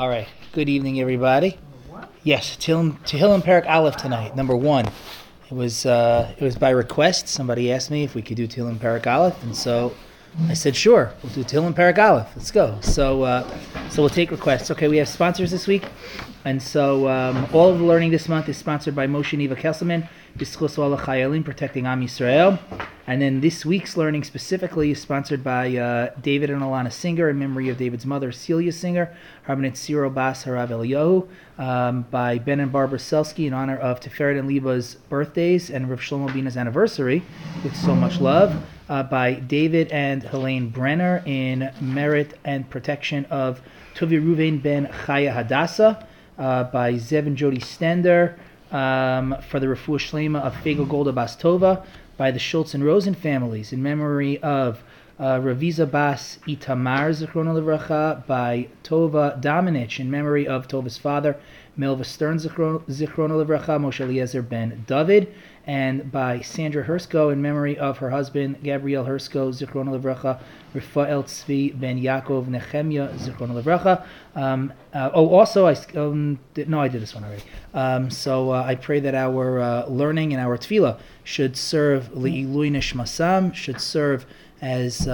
All right. Good evening, everybody. Yes, Tehillim, Tehillim Parak Aleph tonight, number one. It was uh, it was by request. Somebody asked me if we could do Tehillim Parak Aleph, and so I said, sure, we'll do Tehillim Parak Aleph. Let's go. So uh, so we'll take requests. Okay, we have sponsors this week, and so um, all of the learning this month is sponsored by Moshe Neva Kesselman, Bischus Ola Chayalim, protecting Am Yisrael. And then this week's learning specifically is sponsored by uh, David and Alana Singer in memory of David's mother, Celia Singer, Harmonet Siro Bas Harav Eliyahu, um, by Ben and Barbara Selsky in honor of Tiferet and Liba's birthdays and Rav Shlomo Bina's anniversary with so much love. Uh, by David and Helene Brenner in merit and protection of Tuvi Ruvain ben Chaya Hadassah. Uh, by Zev and Jody Stender um, for the Refuah Shlema of Fego Golda Bastova by the Schultz and Rosen families in memory of uh, Raviza Bas Itamar Zichrono Livracha by Tova Dominich in memory of Tova's father Melva Stern Zichrono Livracha Moshe Eliezer ben David and by Sandra Hersko in memory of her husband Gabriel Hersko Zichrono Livracha Rafael Tzvi ben Yaakov Nehemia Zichrono Livracha. Um, uh, oh, also I um, no, I did this one already. Um, so uh, I pray that our uh, learning and our tefillah should serve li'ilui nishmasam, should serve as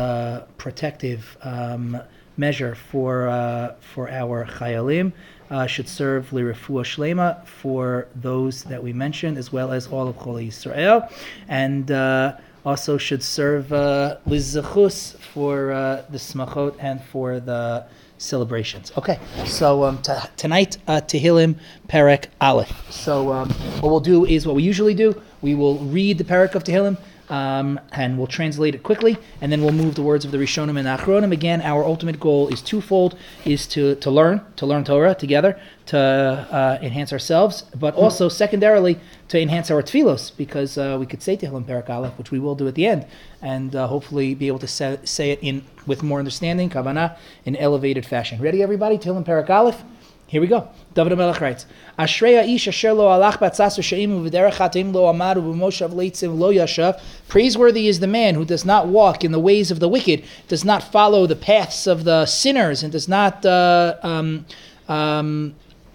protective um, measure for uh, for our chayalim. Uh, should serve lirefua shlema for those that we mentioned, as well as all of Chol Yisrael, and uh, also should serve uh, lizachus for uh, the smachot and for the celebrations. Okay, so um, t- tonight uh, Tehillim Perek Aleph. So um, what we'll do is what we usually do. We will read the Perek of Tehillim um, and we'll translate it quickly, and then we'll move the words of the Rishonim and Achronim. Again, our ultimate goal is twofold: is to to learn, to learn Torah together, to uh, enhance ourselves, but also secondarily to enhance our tefillos, because uh, we could say Tehillim Perak Aleph, which we will do at the end, and uh, hopefully be able to say, say it in with more understanding, kavanah, in elevated fashion. Ready, everybody? Tehillim Perak Aleph. Here we go. David Melech writes, asher lo alach batzasu she'imu v'derech hatim lo amadu b'moshav leitzim lo yashav. Praiseworthy is the man who does not walk in the ways of the wicked, does not follow the paths of the sinners, and does not uh, um, um,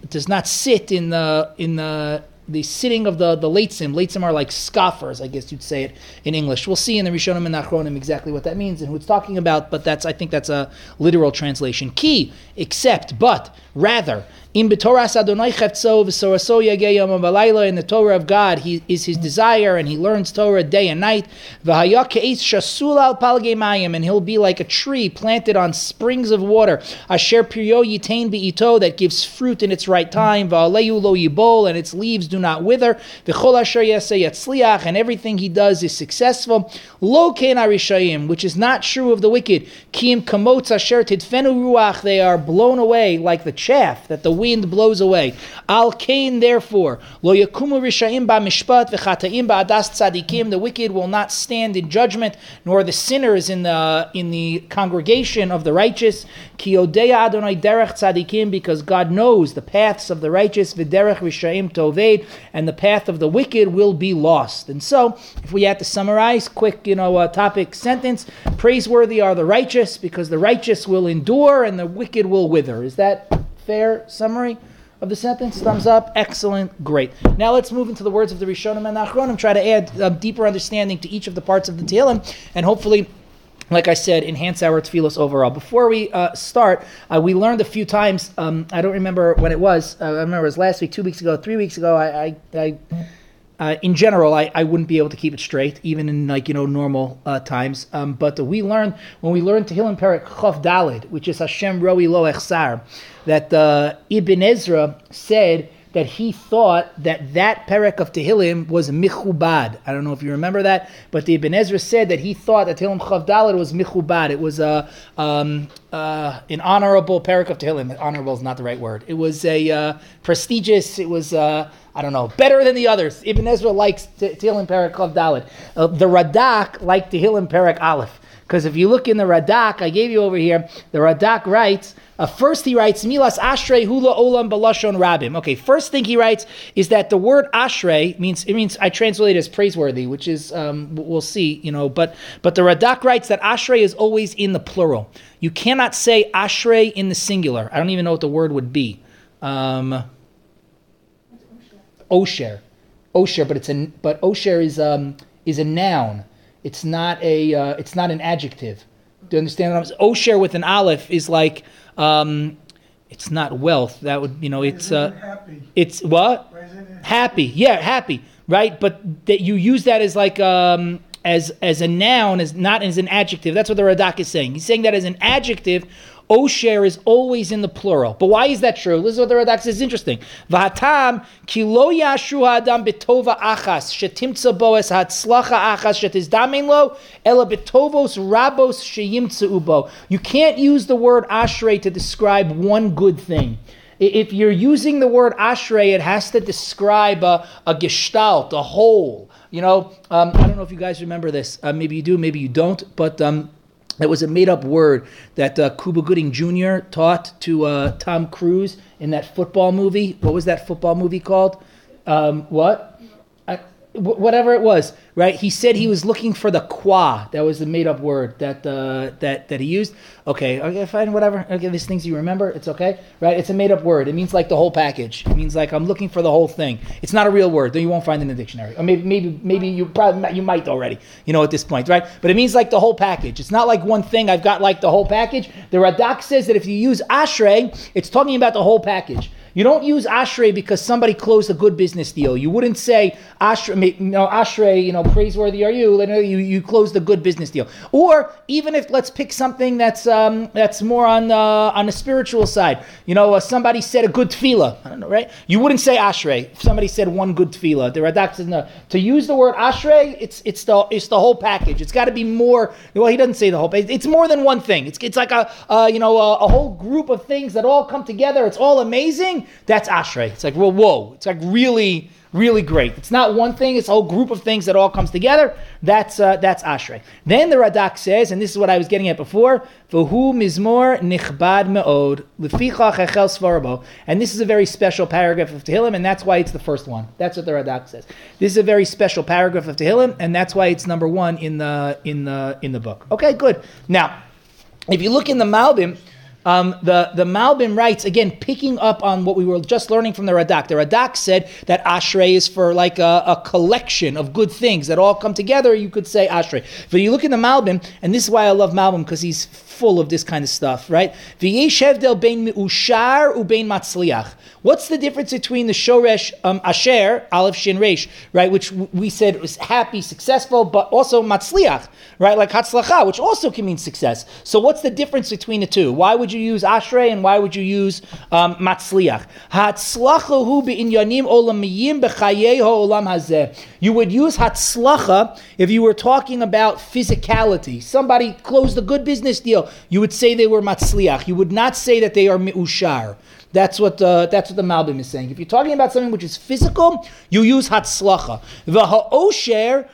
does not sit in the in the the sitting of the the leitzim. Leitzim are like scoffers, I guess you'd say it in English. We'll see in the Rishonim and Achronim exactly what that means and who it's talking about, but that's I think that's a literal translation. Key, except, but, rather. In the Torah of God, he is his desire, and he learns Torah day and night. Shasul Al and he'll be like a tree planted on springs of water. Asher that gives fruit in its right time. Lo and its leaves do not wither. And everything he does is successful. Which is not true of the wicked. Kim Ruach, they are blown away like the chaff that the wind blows away. Al Kain, therefore, lo yakumu rishayim ba mishpat v'chataim ba adas tzadikim. The wicked will not stand in judgment, nor the sinners in the in the congregation of the righteous. Ki odeya Adonai derech tzadikim, because God knows the paths of the righteous. V'derech rishayim toved, and the path of the wicked will be lost. And so, if we had to summarize, quick, you know, uh, topic sentence: praiseworthy are the righteous, because the righteous will endure, and the wicked will wither. Is that fair summary of the sentence? Thumbs up. Excellent. Great. Now let's move into the words of the Rishonim and Achronim, try to add a deeper understanding to each of the parts of the Tehillim, and hopefully like I said, enhance our tefillos overall. Before we uh, start, uh, we learned a few times. Um, I don't remember when it was. Uh, I remember it was last week, two weeks ago, three weeks ago. I, I, I uh, in general, I, I wouldn't be able to keep it straight, even in like you know normal uh, times. Um, but we learned when we learned Tehillim Perak Chof Dalid, which is Hashem Roi Lo Echsar, that uh, Ibn Ezra said that he thought that that Perek of Tehillim was Michubad. I don't know if you remember that, but the Ibn Ezra said that he thought that Tehillim Chav Dalid was Michubad. It was a, um, uh, an honorable Perek of Tehillim. Honorable is not the right word. It was a uh, prestigious, it was, uh, I don't know, better than the others. Ibn Ezra likes Tehillim Perek Chav Dalet. Uh, the Radak liked Tehillim Perek Aleph Because if you look in the Radak, I gave you over here, the Radak writes, uh, first he writes, Milas Ashrei Hula Olam Balashon Rabim. Okay, first thing he writes is that the word Ashrei means, it means, I translate it as praiseworthy, which is, um, we'll see, you know, but, but the Radak writes that Ashrei is always in the plural. You cannot say Ashrei in the singular. I don't even know what the word would be. Um, Osher. Osher, but it's a, but Osher is, um, is a noun. It's not a. Uh, it's not an adjective. Do you understand what I'm saying? Osher with an aleph is like. Um, it's not wealth. That would you know. It's uh, happy. it's what happy. Yeah, happy. Right, but that you use that as like um, as as a noun, as not as an adjective. That's what the Radak is saying. He's saying that as an adjective, Osher is always in the plural. But why is that true? This is what the Radak says. Interesting. V'hatam ki lo yashu ha'adam betova achas shetimtza bo es ha'atzlacha achas shetizdamin lo ela betovos rabos sheyimtza ubo. You can't use the word ashrei to describe one good thing. If you're using the word ashrei, it has to describe a, a gestalt, a whole. You know, um, I don't know if you guys remember this. Uh, maybe you do, maybe you don't. But um, it was a made up word that uh, Cuba Gooding Jr. taught to uh, Tom Cruise in that football movie. What was that football movie called? Um, what? Whatever it was, right? He said he was looking for the kwan. That was the made up word that uh, that that he used. Okay, okay, fine, whatever. Okay, these things you remember, it's okay, right? It's a made up word. It means like the whole package. It means like I'm looking for the whole thing. It's not a real word, though you won't find it in the dictionary. Or maybe maybe maybe you probably you might already, you know, at this point, right? But it means like the whole package. It's not like one thing. I've got like the whole package. The Radak says that if you use ashrei, it's talking about the whole package. You don't use ashrei because somebody closed a good business deal. You wouldn't say ashrei, you know, ashrei, you know, praiseworthy are you? You you closed a good business deal. Or even if let's pick something that's um, that's more on uh, on the spiritual side. You know, uh, somebody said a good tefillah. I don't know, right? You wouldn't say ashrei if somebody said one good tefillah. The Radak says no. To use the word ashrei, it's it's the it's the whole package. It's got to be more. Well, he doesn't say the whole. It's more than one thing. It's it's like a uh, you know a, a whole group of things that all come together. It's all amazing. That's ashrei. It's like well, whoa. It's like really really great. It's not one thing; it's a whole group of things that all comes together. That's uh, that's ashrei. Then the Radak says, and this is what I was getting at before: "V'hu mizmor nichbad meod svarabo." And this is a very special paragraph of Tehillim, and that's why it's the first one. That's what the Radak says. This is a very special paragraph of Tehillim, and that's why it's number one in the in the in the book. Okay, good. Now, if you look in the Malbim. Um, the the Malbim writes again, picking up on what we were just learning from the Radak. The Radak said that Ashrei is for like a, a collection of good things that all come together. You could say Ashrei. But you look in the Malbim, and this is why I love Malbim because he's full of this kind of stuff, right? Bein ubein. What's the difference between the shoresh um, asher aleph shin resh, right? Which we said was happy, successful, but also matzliach, right? Like hatzlacha, which also can mean success. So what's the difference between the two? Why would you use ashrei and why would you use um, matzliach? Hatzlacha hu beinyanim olamiyim ha'olam hazeh. You would use hatzlacha if you were talking about physicality. Somebody closed a good business deal. You would say they were matzliach. You would not say that they are miushar. That's what uh, that's what the Malbim is saying. If you're talking about something which is physical, you use hatzlacha. The ha'osher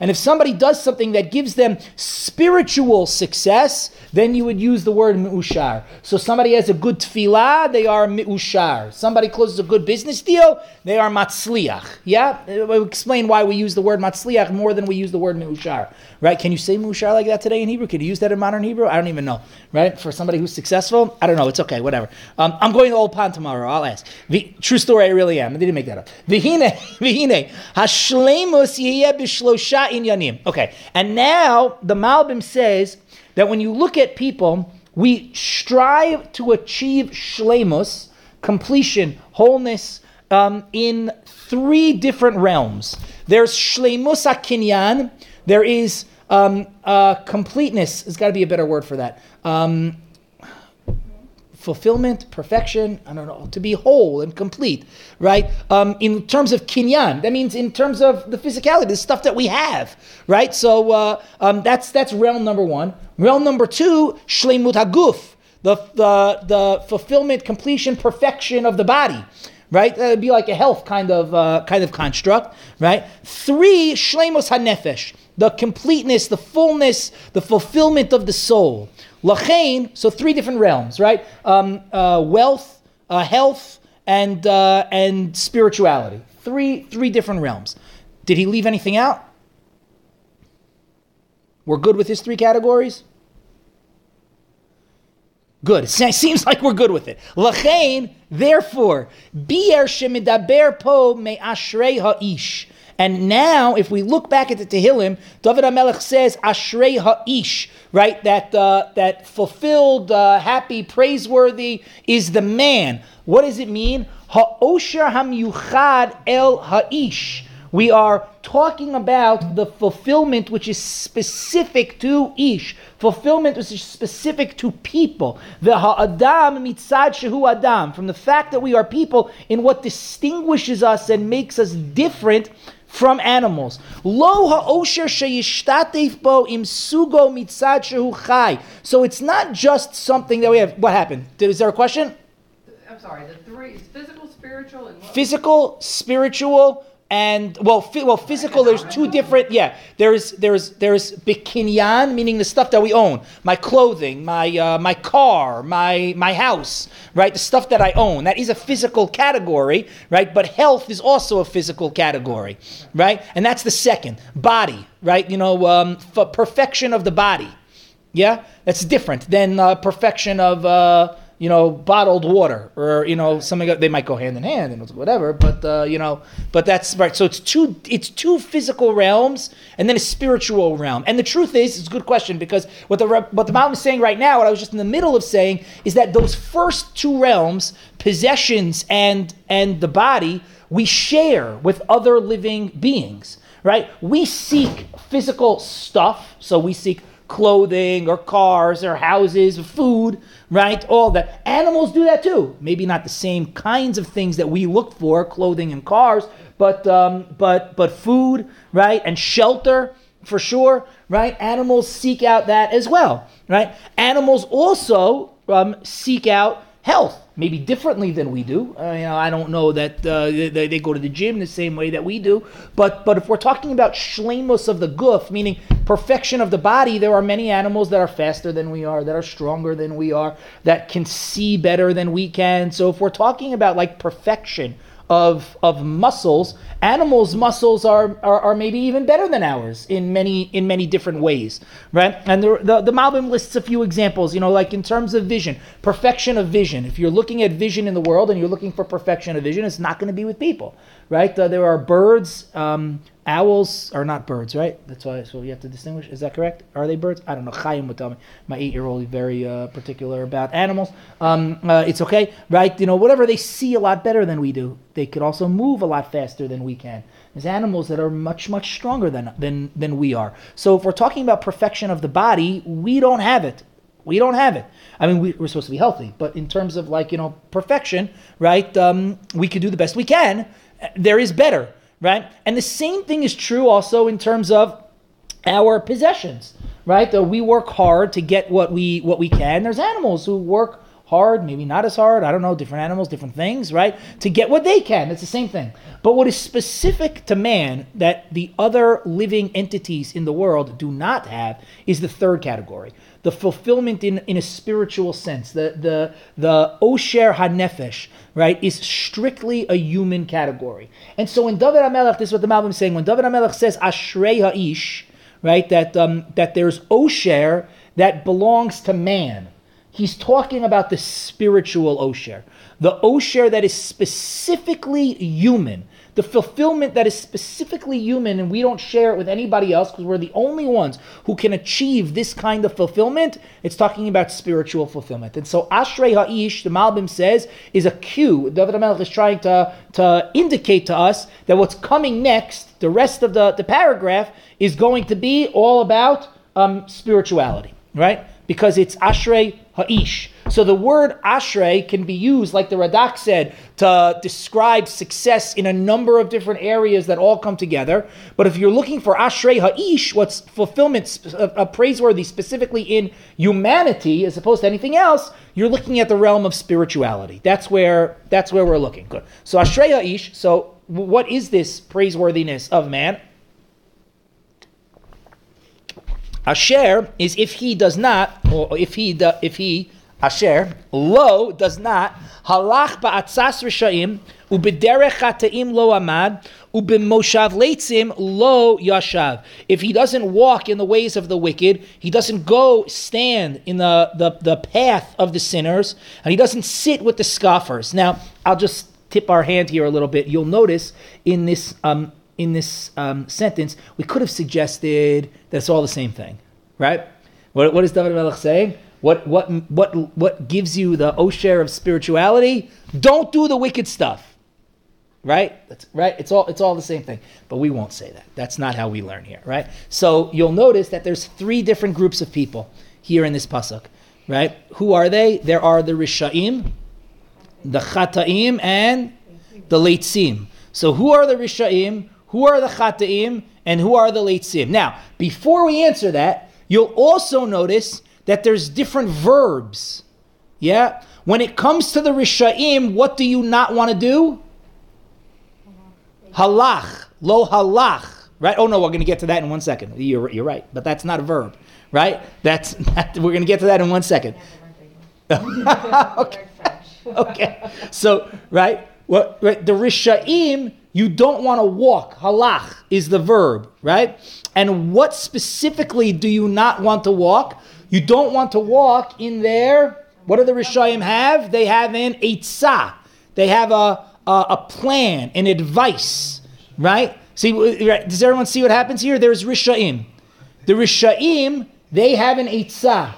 And if somebody does something that gives them spiritual success, then you would use the word meushar. So somebody has a good tefillah, they are meushar. Somebody closes a good business deal, they are matzliach. Yeah, we'll explain why we use the word matzliach more than we use the word meushar. Right? Can you say meushar like that today in Hebrew? Can you use that in modern Hebrew? I don't even know. Right? For somebody who's successful, I don't know. It's okay. Whatever. Um, I'm going to Ulpan tomorrow. I'll ask. The, true story. I really am. I didn't make that up. Vihine, vihine, hashlemus inyanim. Okay. And now the Malbim says that when you look at people, we strive to achieve shlemus, completion, wholeness, um, in three different realms. There's shlemus akinyan. There is um, uh, completeness. There's got to be a better word for that. Um, fulfillment, perfection, I don't know, to be whole and complete, right? Um, in terms of kinyan, that means in terms of the physicality, the stuff that we have, right? So uh, um, that's that's realm number one. Realm number two, shleimut haguf, the, the, the fulfillment, completion, perfection of the body, right? That would be like a health kind of uh, kind of construct, right? Three, shlemos hanefesh, the completeness, the fullness, the fulfillment of the soul. Lachain, so three different realms, right? Um, uh, wealth, uh, health, and uh, and spirituality. Three three different realms. Did he leave anything out? We're good with his three categories. Good. It seems like we're good with it. Lachain, therefore, bier shemidaber po me ashrei ha'ish. And now, if we look back at the Tehillim, David HaMelech says, Ashrei Ha'ish, right? That, uh, that fulfilled, uh, happy, praiseworthy is the man. What does it mean? Ha'osher hamyuchad el ha'ish. We are talking about the fulfillment which is specific to ish, fulfillment which is specific to people. The ha'adam mitzad shehu adam, from the fact that we are people in what distinguishes us and makes us different from animals. Lo ha'osher sheyishtatef bo im sugo mitzad shehu chai. So it's not just something that we have. What happened? Is there a question? I'm sorry. The three: physical, spiritual, and what? Physical, spiritual and well, well, physical. There's two different. Yeah, there's there's there's bikinyan, meaning the stuff that we own, my clothing, my uh, my car, my my house, right? The stuff that I own. That is a physical category, right? But health is also a physical category, right? And that's the second body, right? You know, um, perfection of the body. Yeah, that's different than uh, perfection of. Uh, you know, bottled water or you know something. They might go hand in hand and whatever, but uh, you know, but that's right. So it's two it's two physical realms and then a spiritual realm. And the truth is, it's a good question because what the what the Malbim is saying right now, what I was just in the middle of saying, is that those first two realms, possessions and and the body, we share with other living beings. Right? We seek physical stuff, so we seek clothing or cars or houses, food, right? All that. Animals do that too. Maybe not the same kinds of things that we look for, clothing and cars, but um, but but food, right? And shelter for sure, right? Animals seek out that as well, right? Animals also um, seek out health, maybe differently than we do. Uh, you know, I don't know that uh, they, they, go to the gym the same way that we do. But but if we're talking about shlemos of the goof, meaning perfection of the body, there are many animals that are faster than we are, that are stronger than we are, that can see better than we can. So if we're talking about like perfection of of muscles. Animals' muscles are, are, are maybe even better than ours in many in many different ways, right? And the, the the Malbim lists a few examples. You know, like in terms of vision, perfection of vision. If you're looking at vision in the world and you're looking for perfection of vision, it's not going to be with people, right? Uh, there are birds. Um, Owls are not birds, right? That's why. So you have to distinguish. Is that correct? Are they birds? I don't know. Chaim would tell me. My eight-year-old is very uh, particular about animals. Um, uh, it's okay, right? You know, whatever they see a lot better than we do. They could also move a lot faster than we can. There's animals that are much, much stronger than than than we are. So if we're talking about perfection of the body, we don't have it. We don't have it. I mean, we, are supposed to be healthy, but in terms of like you know perfection, right? Um, we could do the best we can. There is better right? And the same thing is true also in terms of our possessions, right? That we work hard to get what we what we can. There's animals who work hard, maybe not as hard, I don't know, different animals, different things, right? To get what they can. It's the same thing. But what is specific to man that the other living entities in the world do not have is the third category. The fulfillment in, in a spiritual sense. The the the Osher Hanefesh, right, is strictly a human category. And so when David HaMelech, this is what the Malbim is saying, when David HaMelech says Ashrei Ha'ish, right, that um, that there's Osher that belongs to man He's talking about the spiritual Osher, the Osher that is specifically human, the fulfillment that is specifically human, and we don't share it with anybody else because we're the only ones who can achieve this kind of fulfillment. It's talking about spiritual fulfillment. And so Ashrei Ha'ish, the Malbim says, is a cue. David HaMelech is trying to, to indicate to us that what's coming next, the rest of the, the paragraph, is going to be all about um, spirituality, right? Because it's Ashrei Ha'ish. So the word ashrei can be used, like the Radak said, to describe success in a number of different areas that all come together. But if you're looking for ashrei ha'ish, what's fulfillment, uh, uh, praiseworthy specifically in humanity as opposed to anything else, you're looking at the realm of spirituality. That's where that's where we're looking. Good. So ashrei ha'ish. So what is this praiseworthiness of man? Asher is if he does not, or if he if he Asher lo does not halach ba'atzas rishayim ubederech chataim lo amad ubimoshav leitzim lo yashav. If he doesn't walk in the ways of the wicked, he doesn't go stand in the, the, the path of the sinners, and he doesn't sit with the scoffers. Now, I'll just tip our hand here a little bit. You'll notice in this um, in this um, sentence, we could have suggested that it's all the same thing, right? What, what is David Melech saying? What, what, what, what gives you the osher of spirituality? Don't do the wicked stuff. Right? That's right. It's all it's all the same thing. But we won't say that. That's not how we learn here, right? So you'll notice that there's three different groups of people here in this pasuk, right? Who are they? There are the rishaim, the chataim, and the leitzim. So who are the rishaim? Who are the chataim? And who are the leitzim? Now, before we answer that, you'll also notice that there's different verbs. Yeah? When it comes to the Rishaim, what do you not want to do? Halach. Lo halach. Right? Oh no, we're going to get to that in one second. You're, you're right. But that's not a verb. Right? That's that, we're going to get to that in one second. okay. okay. So, right? What right, the Rishaim, you don't want to walk. Halach is the verb, right? And what specifically do you not want to walk? You don't want to walk in there. What do the Rishayim have? They have an eitzah. They have a, a, a plan, an advice, right? See, does everyone see what happens here? There's Rishayim. The Rishayim, they have an eitzah.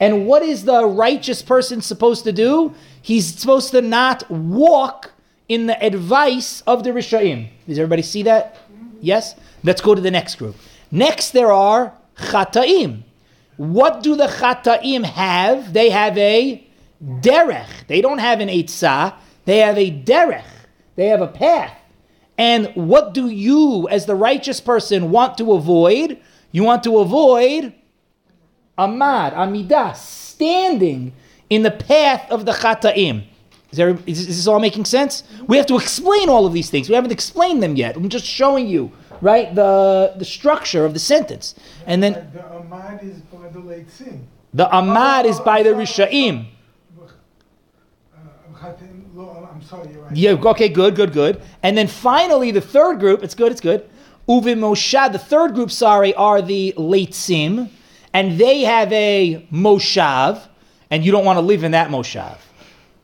And what is the righteous person supposed to do? He's supposed to not walk in the advice of the Rishayim. Does everybody see that? Yes? Let's go to the next group. Next, there are Chataim. What do the Chataim have? They have a derech. They don't have an Eitzah. They have a derech. They have a path. And what do you, as the righteous person, want to avoid? You want to avoid amad, amidah, standing in the path of the Chataim. Is, there, is, this all making sense? We have to explain all of these things. We haven't explained them yet. I'm just showing you right? The the structure of the sentence, and then the amad is by the late sin. The amad is by the rishaim. I'm sorry, right. Yeah. Okay. Good. Good. Good. And then finally, the third group. It's good. It's good. Uvim Moshav. The third group, sorry, are the leitzim, and they have a moshav, and you don't want to live in that moshav,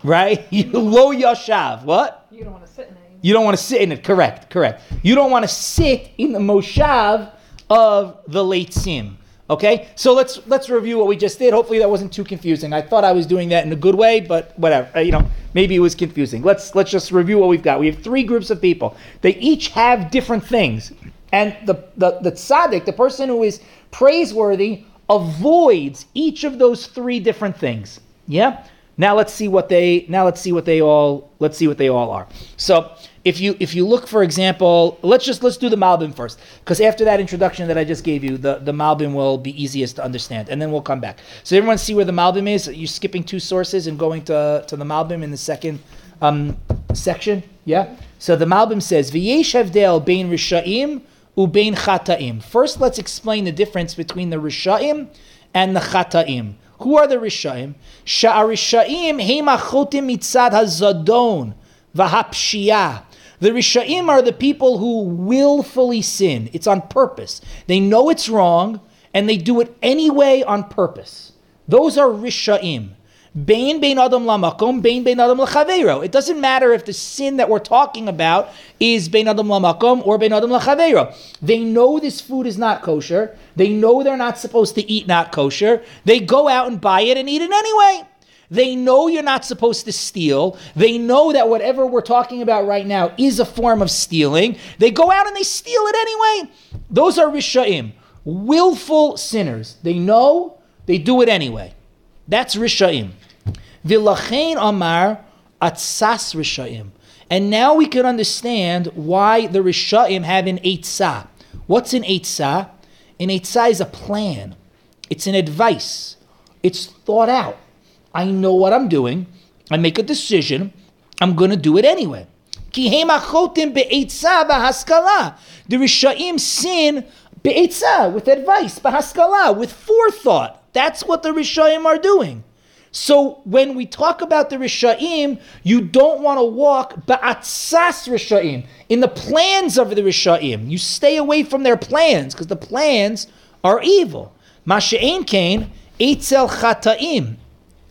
right? You lo yashav. What? You don't want to sit in it. You don't want to sit in it. Correct, correct. You don't want to sit in the moshav of the leitzim. Okay, so let's let's review what we just did. Hopefully that wasn't too confusing. I thought I was doing that in a good way, but whatever. Uh, you know, maybe it was confusing. Let's let's just review what we've got. We have three groups of people. They each have different things, and the the the tzaddik, the person who is praiseworthy, avoids each of those three different things. Yeah. Now let's see what they now let's see what they all let's see what they all are. So if you if you look for example, let's just let's do the Malbim first because after that introduction that I just gave you, the the Malbim will be easiest to understand, and then we'll come back. So everyone see where the Malbim is. You're skipping two sources and going to to the Malbim in the second um, section. Yeah. So the Malbim says v'yesh hevdel bein rishaim ubein chataim. First, let's explain the difference between the rishaim and the chataim. Who are the Rishaim? Sha'arishaim hemachotim mitzad hazadon v'hapshiyah. The Rishaim are the people who willfully sin. It's on purpose. They know it's wrong and they do it anyway on purpose. Those are Rishaim. Bain bein adam lamakom, bain bein adam lachavero. It doesn't matter if the sin that we're talking about is bein adam lamakom or bein adam lachavero. They know this food is not kosher. They know they're not supposed to eat not kosher. They go out and buy it and eat it anyway. They know you're not supposed to steal. They know that whatever we're talking about right now is a form of stealing. They go out and they steal it anyway. Those are rishaim, willful sinners. They know, they do it anyway. That's rishaim. Vilachain Amar Atzas Rishayim. And now we can understand why the Rishayim have an Eitzah. What's an Eitzah? An Eitzah is a plan. It's an advice. It's thought out. I know what I'm doing. I make a decision. I'm going to do it anyway. The Rishayim sin be'etzah, with advice, b'haskala, with forethought. That's what the Rishayim are doing. So when we talk about the Rishayim, you don't want to walk ba'atzas Rishayim, in the plans of the Rishayim. You stay away from their plans, because the plans are evil. Masha'in kain, eitzel chata'im.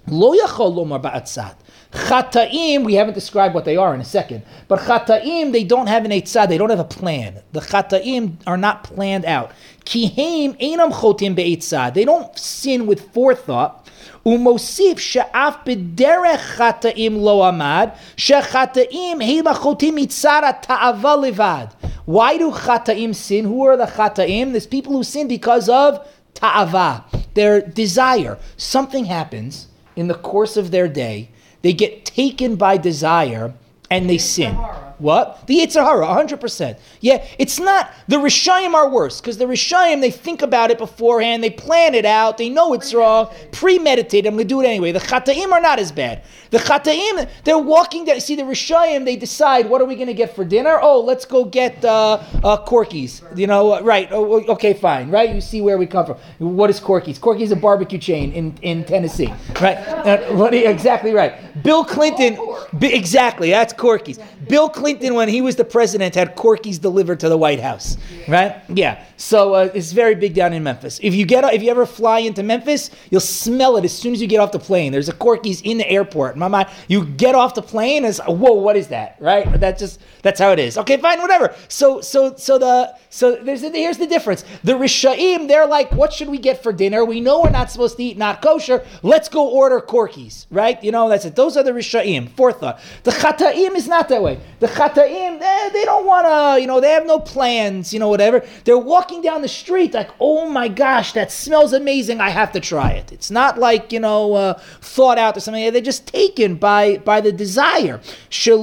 Lo yachol lomar ba'atzat. Chataim, we haven't described what they are in a second, but chataim, they don't have an eitzah, they don't have a plan. The chataim are not planned out. Kihem einam chotim be'eitzah. They don't sin with forethought. Umosif she'af b'derech chataim lo amad, she'chataim heila chotim itzara ta'ava levad. Why do chataim sin? Who are the chataim? There's people who sin because of ta'ava, their desire. Something happens in the course of their day they get taken by desire and they sin. What? The Hara, 100%. Yeah, it's not, the Rishayim are worse, because the Rishayim, they think about it beforehand, they plan it out, they know it's wrong, premeditate, I'm going to do it anyway. The Chataim are not as bad. The Chataim, they're walking down, see, the Rishayim, they decide, what are we going to get for dinner? Oh, let's go get uh, uh, Corky's. You know, right, oh, okay, fine, right? You see where we come from. What is Corky's? Corky's a barbecue chain in, in Tennessee, right? Uh, what, exactly right. Bill Clinton, exactly, that's Corky's. Bill Clinton, when he was the president, had Corky's delivered to the White House, right? Yeah. So uh, it's very big down in Memphis. If you get, if you ever fly into Memphis, you'll smell it as soon as you get off the plane. There's a Corky's in the airport. My mind, you get off the plane, and whoa, what is that? Right? That's just that's how it is. Okay, fine, whatever. So so so the so there's here's the difference. The Rishaim, they're like, what should we get for dinner? We know we're not supposed to eat not kosher. Let's go order Corky's, right? You know that's it. Those are the Rishaim. Forethought. The Chataim is not that way. The Chataim, they, they don't want to, you know, they have no plans, you know, whatever. They're walking down the street like, oh my gosh, that smells amazing. I have to try it. It's not like, you know, uh, thought out or something. They're just taken by, by the desire. So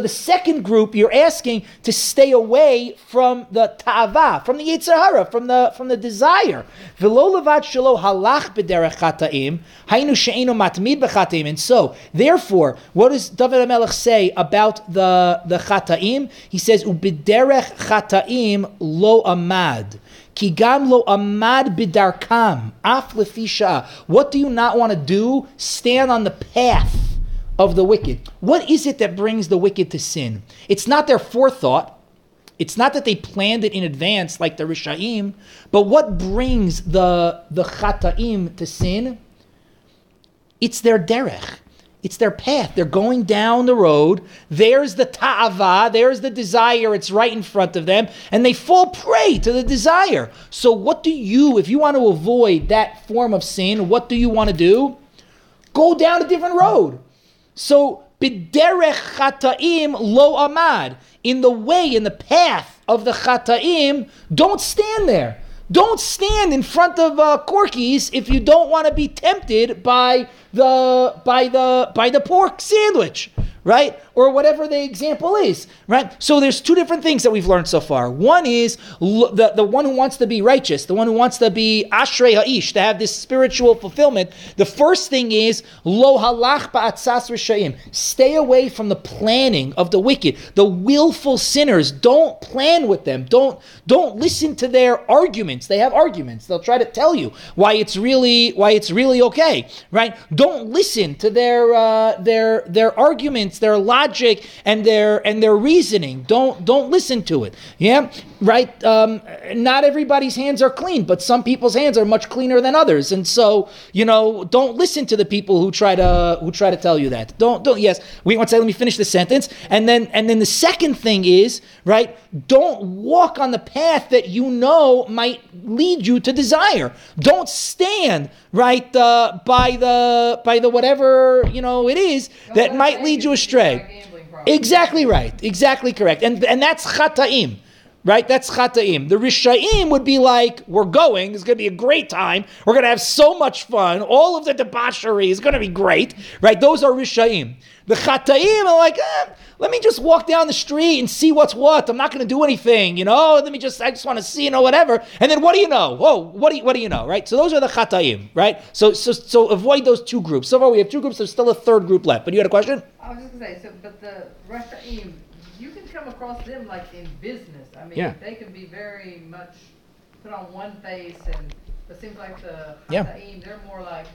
the second group, you're asking to stay away from the ta'ava, from the Yetzer Hara, from the, from the desire. And so, therefore, what does David HaMelech say about the, the chataim? He says, "Ubiderech chataim lo amad." Kigam lo amad bidarkam af. What do you not want to do? Stand on the path of the wicked. What is it that brings the wicked to sin? It's not their forethought. It's not that they planned it in advance like the Rishaim, but what brings the the chataim to sin? It's their derech. It's their path. They're going down the road. There's the ta'ava, there's the desire, it's right in front of them, and they fall prey to the desire. So, what do you, if you want to avoid that form of sin, what do you want to do? Go down a different road. So, biderech chataim lo amad. In the way, in the path of the chataim, don't stand there. Don't stand in front of uh, Corky's if you don't want to be tempted by the by the by the pork sandwich right? Or whatever the example is, right? So there's two different things that we've learned so far. One is the, the one who wants to be righteous, the one who wants to be ashrei ha'ish, to have this spiritual fulfillment. The first thing is lo halach ba'atzas rishayim. Stay away from the planning of the wicked, the willful sinners. Don't plan with them. Don't don't listen to their arguments. They have arguments. They'll try to tell you why it's really why it's really okay, right? Don't listen to their uh, their their arguments their logic, and their and their reasoning. Don't don't listen to it. Yeah, right. Um, not everybody's hands are clean, but some people's hands are much cleaner than others, and so you know, don't listen to the people who try to who try to tell you that. Don't don't. Yes, we want to say. Let me finish the sentence, and then and then the second thing is right. Don't walk on the path that you know might lead you to desire. Don't stand right uh, by the by the whatever you know it is that might lead you astray. Exactly right. Exactly correct. And and that's chataim. Right? That's chataim. The rishaim would be like, we're going. It's going to be a great time. We're going to have so much fun. All of the debauchery is going to be great, right? Those are rishaim. The chataim are like, eh, let me just walk down the street and see what's what. I'm not going to do anything, you know. Let me just, I just want to see, you know, whatever. And then what do you know? Whoa, what do you, what do you know, right? So those are the chataim, right? So, so, so avoid those two groups. So far we have two groups. There's still a third group left. But you had a question? I was just gonna say, so, but the Rephaim, you can come across them like in business. I mean, Yeah. they can be very much put on one face and, it seems like the Yeah. Rephaim, they're more like,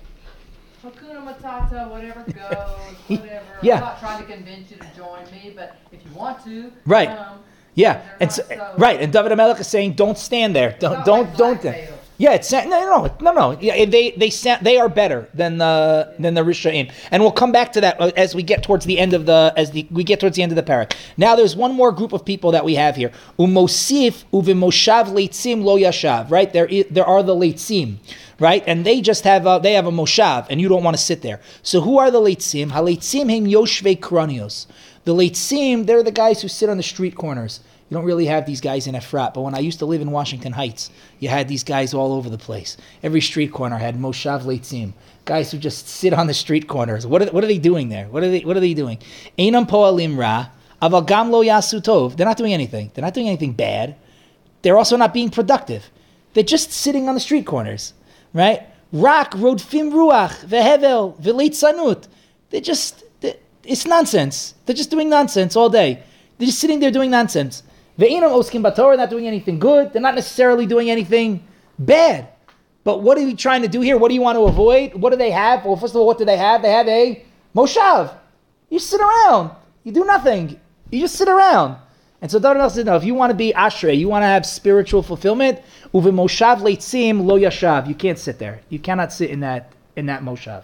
Hakuna Matata, whatever goes, whatever. Yeah. I'm not trying to convince you to join me, but if you want to, Right. come. Yeah, They're and not so, so- right, and David Amelech is saying, "Don't stand there. Don't, not don't, like don't." blackmail. Yeah, it's no, no, no, no. Yeah, they, they, sa- they are better than the than the Rishaim, and we'll come back to that uh, as we get towards the end of the as the we get towards the end of the parak. Now, there's one more group of people that we have here. Umosif uvimoshav leitzim lo yashav. Right there, there are the leitzim, right, and they just have a, they have a moshav, and you don't want to sit there. So, who are the leitzim? Haleitzim him yoshvei kranios. The leitzim, they're the guys who sit on the street corners. You don't really have these guys in Efrat, but when I used to live in Washington Heights, you had these guys all over the place. Every street corner had Moshav Leitzim, guys who just sit on the street corners. What are, what are they doing there? What are they What are they doing? Einam poalim ra, aval gam lo yasu tov. They're not doing anything. They're not doing anything bad. They're also not being productive. They're just sitting on the street corners, right? Rak rodfim ruach vehevel sanut. They're just they- it's nonsense. They're just doing nonsense all day. They're just sitting there doing nonsense. Ve'inam oskim oh, batorah, not doing anything good. They're not necessarily doing anything bad. But what are we trying to do here? What do you want to avoid? What do they have? Well, first of all, what do they have? They have a moshav. You sit around. You do nothing. You just sit around. And so David said, no, if you want to be ashrei, you want to have spiritual fulfillment, uve moshav leitzim lo yashav. You can't sit there. You cannot sit in that in that moshav.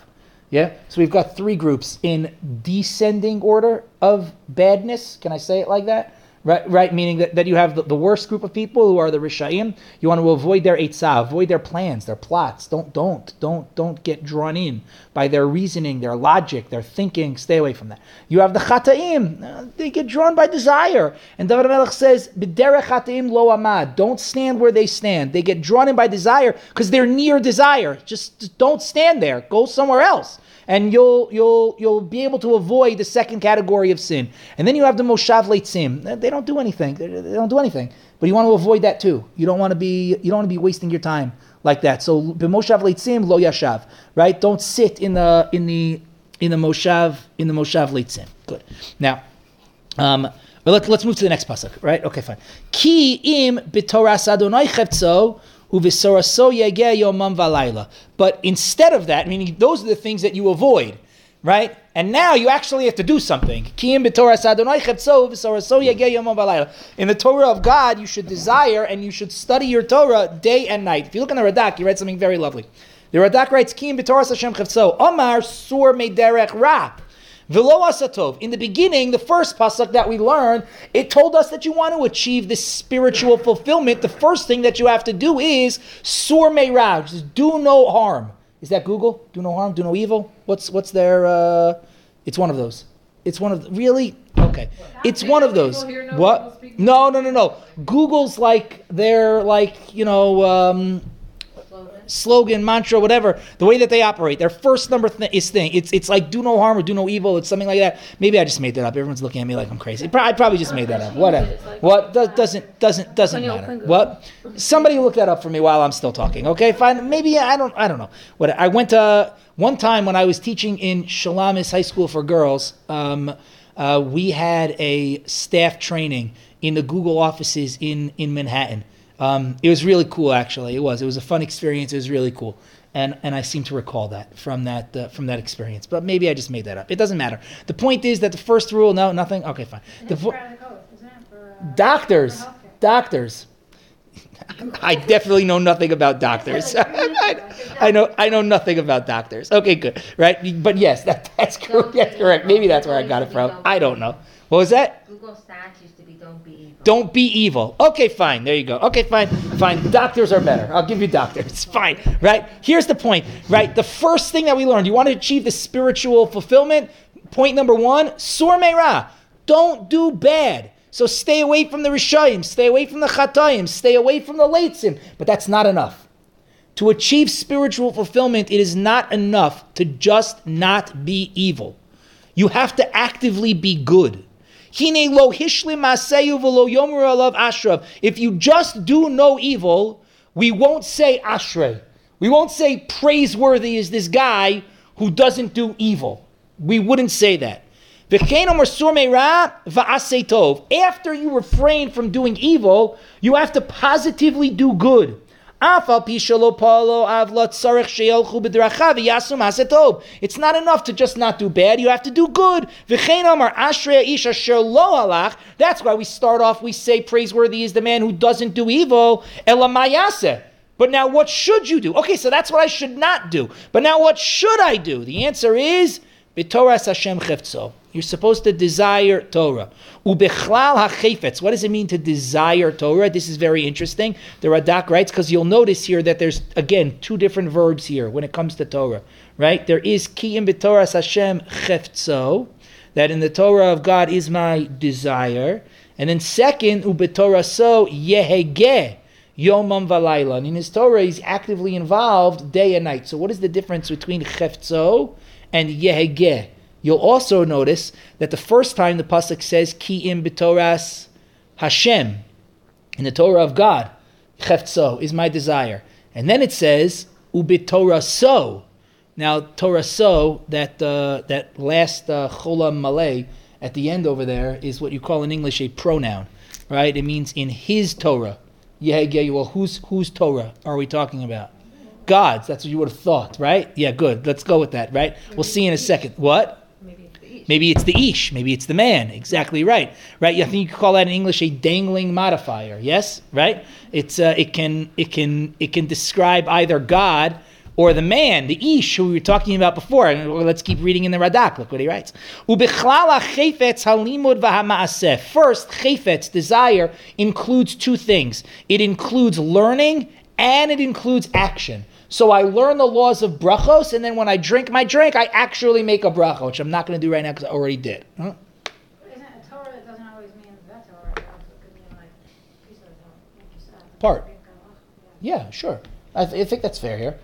Yeah? So we've got three groups in descending order of badness. Can I say it like that? Right, right, meaning that, that you have the, the worst group of people who are the Rishayim. You want to avoid their eitzah, avoid their plans, their plots. Don't, don't, don't, don't get drawn in by their reasoning, their logic, their thinking. Stay away from that. You have the Chataim. uh, They get drawn by desire. And David Melech says, B'derech Chataim lo amad. Don't stand where they stand. They get drawn in by desire because they're near desire. Just, just don't stand there. Go somewhere else and you'll you'll you'll be able to avoid the second category of sin. And then you have the moshav leitzim. They don't do anything. They don't do anything. But you want to avoid that too. You don't want to be you don't want to be wasting your time like that. So b'moshav leitzim lo yashav. Right? Don't sit in the in the in the moshav in the moshav leitzim. Good. Now. Um, but let's, let's move to the next pasuk, right? Okay, fine. Ki im b'toras Adonai chevtzo But instead of that, meaning those are the things that you avoid, right? And now you actually have to do something. In the Torah of God, you should desire and you should study your Torah day and night. If you look in the Radak, you read something very lovely. The Radak writes, Ki im b'toras Hashem chevtzo, Omar sur meiderech ra. Velo asatov. In the beginning, the first pasuk that we learned, it told us that you want to achieve this spiritual fulfillment. The first thing that you have to do is sur just do no harm. Is that Google? Do no harm, do no evil. What's what's their? Uh, it's one of those. It's one of the, really okay. It's one of those. People here know people What? No, no, no, no. Google's like they're like you know. Um, slogan, mantra, whatever, the way that they operate. Their first number th- is thing. It's it's like do no harm or do no evil. It's something like that. Maybe I just made that up. Everyone's looking at me like I'm crazy. I probably just made that up. Whatever. What Do- doesn't doesn't doesn't matter. What? Somebody look that up for me while I'm still talking. Okay, fine. Maybe I don't I don't know. What I went to one time when I was teaching in Shalamis High School for girls. Um, uh, we had a staff training in the Google offices in in Manhattan. Um, it was really cool, actually. It was. It was a fun experience. It was really cool, and and I seem to recall that from that uh, from that experience. But maybe I just made that up. It doesn't matter. The point is that the first rule, no, nothing. Okay, fine. The fo- doctors, doctors. I definitely know nothing about doctors. I, I know I know nothing about doctors. Okay, good, right? But yes, that, that's correct. That's correct. Maybe that's where I got it from. I don't know. What was that? Google stats used to be don't be evil. Okay, fine. There you go. Okay, fine. Fine. Doctors are better. I'll give you doctors. Fine. Right? Here's the point. Right? The first thing that we learned, you want to achieve the spiritual fulfillment. Point number one, sur meira. Don't do bad. So stay away from the Rishayim, stay away from the Chatayim, stay away from the Leitzim. But that's not enough. To achieve spiritual fulfillment, it is not enough to just not be evil. You have to actively be good. Hine lo hishlim yomer alav ashrav. If you just do no evil, we won't say ashrei. We won't say praiseworthy is this guy who doesn't do evil. We wouldn't say that. After you refrain from doing evil, you have to positively do good. It's not enough to just not do bad. You have to do good. That's why we start off, we say praiseworthy is the man who doesn't do evil. But now what should you do? Okay, so that's what I should not do. But now what should I do? The answer is B'Torah Hashem Chefzo. You're supposed to desire Torah. Ubechlal hachefetz. What does it mean to desire Torah? This is very interesting. The Radak writes because you'll notice here that there's again two different verbs here when it comes to Torah. Right? There is ki in b'Torah Hashem chefzo, that in the Torah of God is my desire, and then second ubetorah so yehege yomam valayla. And in his Torah, he's actively involved day and night. So what is the difference between chefzo and yehege? You'll also notice that the first time the pasuk says "Ki im b'toras Hashem" in the Torah of God, "Cheftzo" is my desire, and then it says "Ubitorah so." Now, Torah so that uh, that last uh, malay at the end over there is what you call in English a pronoun, right? It means in His Torah. Yeah, yeah. Well, whose whose Torah are we talking about? God's. That's what you would have thought, right? Yeah, good. Let's go with that, right? We'll see in a second. What? Maybe it's the ish. Maybe it's the man. Exactly right. Right. I think you could call that in English a dangling modifier. Yes. Right. It's uh, it can it can it can describe either God or the man, the ish, who we were talking about before. And let's keep reading in the Radak. Look what he writes. First, chayfetz, desire, includes two things. It includes learning and it includes action. So I learn the laws of brachos, and then when I drink my drink, I actually make a bracha, which I'm not going to do right now because I already did. Huh? Isn't it Torah? It doesn't always mean the Torah. It also could mean like piece of the Torah, like you said. Part. Yeah. Yeah, sure. I, th- I think that's fair here.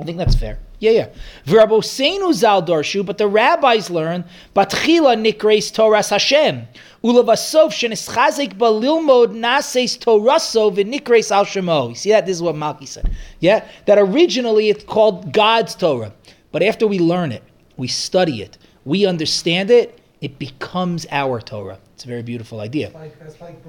I think that's fair. Yeah, yeah. V'raboseinu zal darshu, but the rabbis learn, batchila nikreis Torah Hashem. Ulavasov shenischazik balilmod nases toraso v'nikreis al shemo. You see that? This is what Malki said. Yeah? That originally it's called God's Torah. But after we learn it, we study it, we understand it, it becomes our Torah. It's a very beautiful idea. It's like, that's like.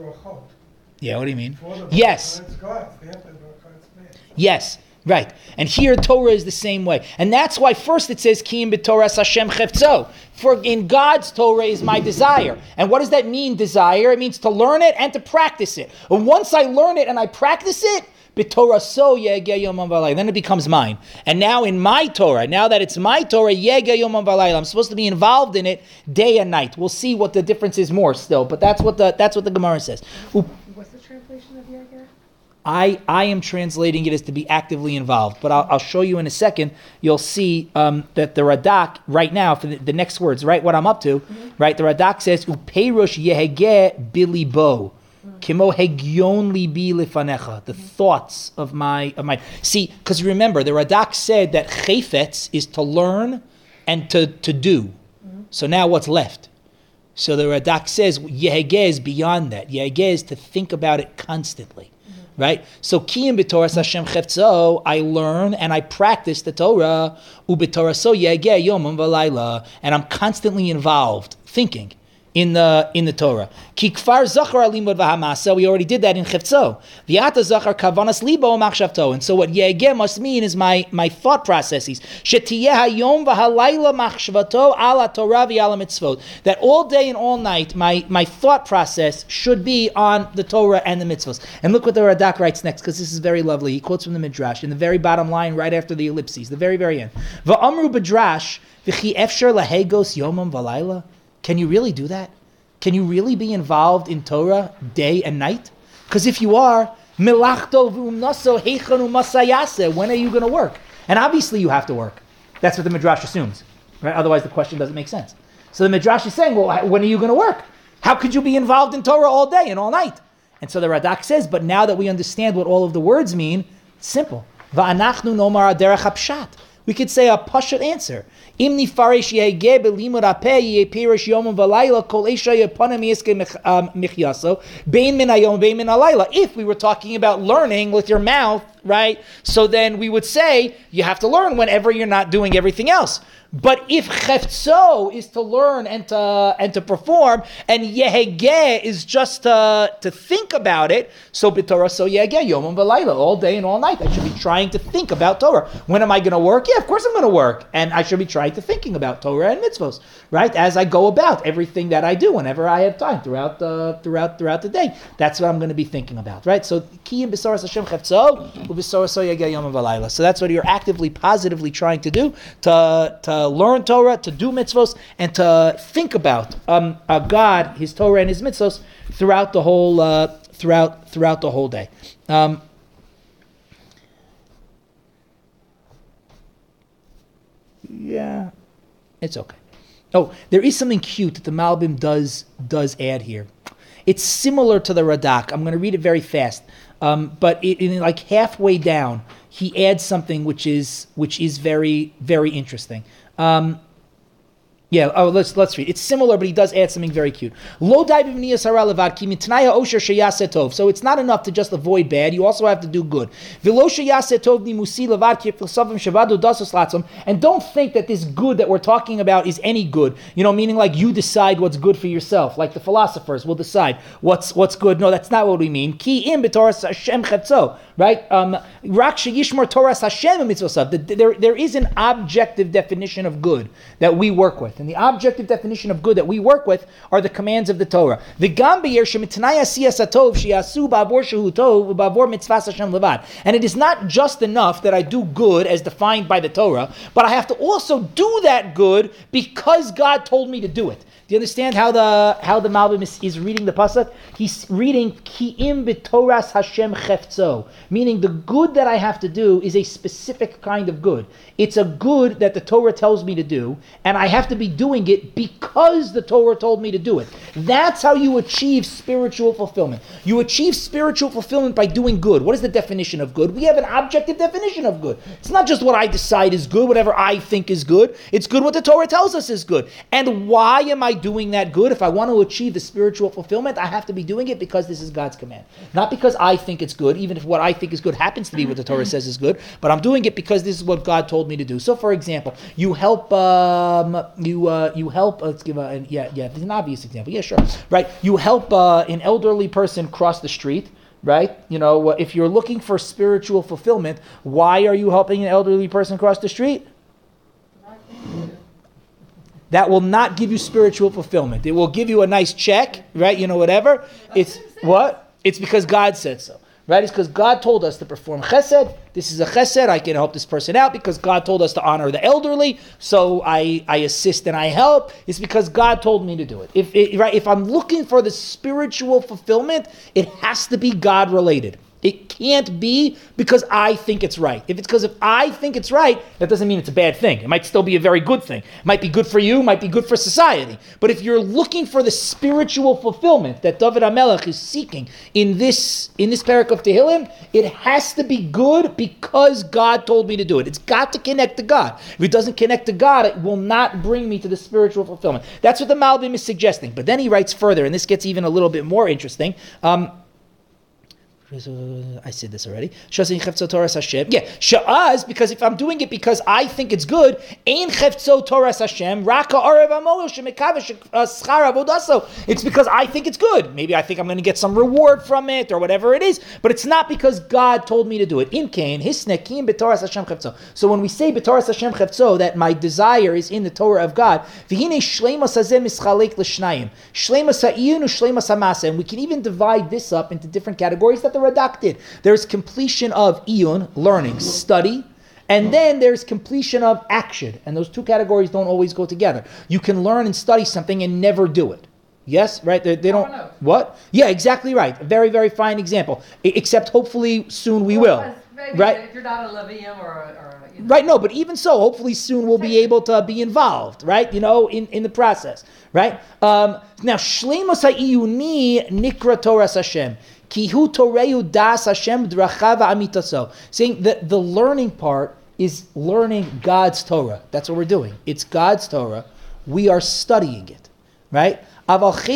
Yeah, what do you mean? Yes. bracha, It's God. After the bracha, it's man. Yes, right. And here Torah is the same way. And that's why first it says Ki im b'Torah Hashem chefzo. For in God's Torah is my desire. And what does that mean, desire? It means to learn it and to practice it. And once I learn it and I practice it, b'Torah so yege yomam v'alayla. Then it becomes mine. And now in my Torah, now that it's my Torah, yege yomam v'alayla, I'm supposed to be involved in it day and night. We'll see what the difference is more still, but that's what the that's what the Gemara says. What's the translation of Yager? I, I am translating it as to be actively involved, but I'll, I'll show you in a second. You'll see um, that the Radak right now for the, the next words, right? What I'm up to, mm-hmm. right? The Radak says upeirush yehege bilibo, mm. kimo hegyon libi lifanecha. The mm-hmm. thoughts of my of my. See, because remember, the Radak said that chayfetz is to learn and to to do. Mm-hmm. So now what's left? So the Radak says Yehege is beyond that. Yehege is to think about it constantly. Right? So Kiyim b'Torah Hashem Chefzo, I learn and I practice the Torah, u'b'Torah so Yehege yomam v'layla, and I'm constantly involved, thinking in the in the Torah. Ki kfar zachar alimud v'hamasa, we already did that in Chefzo. V'yata zachar kavanas libo machshavto. And so what Yehege must mean is my, my thought processes. Shetiyeh hayom v'halayla machshavato ala Torah v'ala mitzvot. That all day and all night, my, my thought process should be on the Torah and the mitzvos. And look what the Radak writes next, because this is very lovely. He quotes from the Midrash in the very bottom line, right after the ellipses, the very, very end. V'amru b'drash v'chi efsher lahegos yomam v'layla. Can you really do that? Can you really be involved in Torah day and night? Because if you are, when are you going to work? And obviously you have to work. That's what the Midrash assumes. Right? Otherwise the question doesn't make sense. So the Midrash is saying, well, when are you going to work? How could you be involved in Torah all day and all night? And so the Radak says, but now that we understand what all of the words mean, simple. We could say a pashut answer. Yomim v'layla kol esha yiske um, michyaso. If we were talking about learning with your mouth, right? So then we would say you have to learn whenever you're not doing everything else. But if cheftzo is to learn and to and to perform, and yehege is just to, to think about it, so b'torah so yehege yomim v'layla all day and all night. I should be trying to think about Torah. When am I going to work? Yeah, of course I'm going to work, and I should be trying to thinking about Torah and mitzvos, right? As I go about everything that I do, whenever I have time throughout the throughout throughout the day, that's what I'm going to be thinking about, right? So ki b'soras Hashem so that's what you're actively, positively trying to do to to learn Torah, to do mitzvos, and to think about um, uh, God, His Torah, and His mitzvos throughout the whole uh, throughout throughout the whole day. Um, yeah, it's okay. Oh, there is something cute that the Malbim does does add here. It's similar to the Radak. I'm going to read it very fast, um, but it, in like halfway down, he adds something which is which is very very interesting. Um, yeah, oh, let's let's read. It's similar, but he does add something very cute. So it's not enough to just avoid bad. You also have to do good. And don't think that this good that we're talking about is any good. You know, meaning like you decide what's good for yourself. Like the philosophers will decide what's what's good. No, that's not what we mean. Right? Um. There, there is an objective definition of good that we work with. And the objective definition of good that we work with are the commands of the Torah. The And it is not just enough that I do good as defined by the Torah, but I have to also do that good because God told me to do it. Do you understand how the how the Malbim is, is reading the pasuk? He's reading ki'im b'toras Hashem cheftzo, meaning the good that I have to do is a specific kind of good. It's a good that the Torah tells me to do, and I have to be doing it because the Torah told me to do it. That's how you achieve spiritual fulfillment. You achieve spiritual fulfillment by doing good. What is the definition of good? We have an objective definition of good. It's not just what I decide is good, whatever I think is good. It's good what the Torah tells us is good. And why am I doing that good? If I want to achieve the spiritual fulfillment, I have to be doing it because this is God's command. Not because I think it's good, even if what I think is good happens to be what the Torah says is good, but I'm doing it because this is what God told me to do. So, for example, you help um, you uh, you help. Let's give a yeah yeah. There's an obvious example. Yeah, sure. Right. You help uh, an elderly person cross the street. Right. You know, if you're looking for spiritual fulfillment, why are you helping an elderly person cross the street? That will not give you spiritual fulfillment. It will give you a nice check, right? You know, whatever. It's what? It's because God said so. Right? It's because God told us to perform chesed. This is a chesed. I can help this person out because God told us to honor the elderly. So I, I assist and I help. It's because God told me to do it. If, it, right, if I'm looking for the spiritual fulfillment, it has to be God related. It can't be because I think it's right. If it's because if I think it's right, that doesn't mean it's a bad thing. It might still be a very good thing. It might be good for you, might be good for society. But if you're looking for the spiritual fulfillment that David HaMelech is seeking in this in this parak of Tehillim, it has to be good because God told me to do it. It's got to connect to God. If it doesn't connect to God, it will not bring me to the spiritual fulfillment. That's what the Malbim is suggesting. But then he writes further, and this gets even a little bit more interesting. Um, I said this already. Yeah, sha'az, because if I'm doing it because I think it's good, Torah Hashem, uh, schar It's because I think it's good. Maybe I think I'm going to get some reward from it or whatever it is, but it's not because God told me to do it. Hisnekim b'Torah Hashem. So when we say b'Torah Hashem chefzo, that my desire is in the Torah of God, and we can even divide this up into different categories that the Radak did. There's completion of iyun, learning, study, and then there's completion of action. And those two categories don't always go together. You can learn and study something and never do it. Yes, right? They, they don't. What? Yeah, exactly right. A very, very fine example. I, except hopefully soon we will. maybe right? if you're not a Levium or or you know. Right, no, but even so, hopefully soon we'll be able to be involved, right? You know, in, in the process, right? Um, now, Shleimos ha'iyuni nikra Torah Hashem. Kihu Toreu das Hashem drachava amitaso. Saying that the learning part is learning God's Torah. That's what we're doing. It's God's Torah. We are studying it, right? But the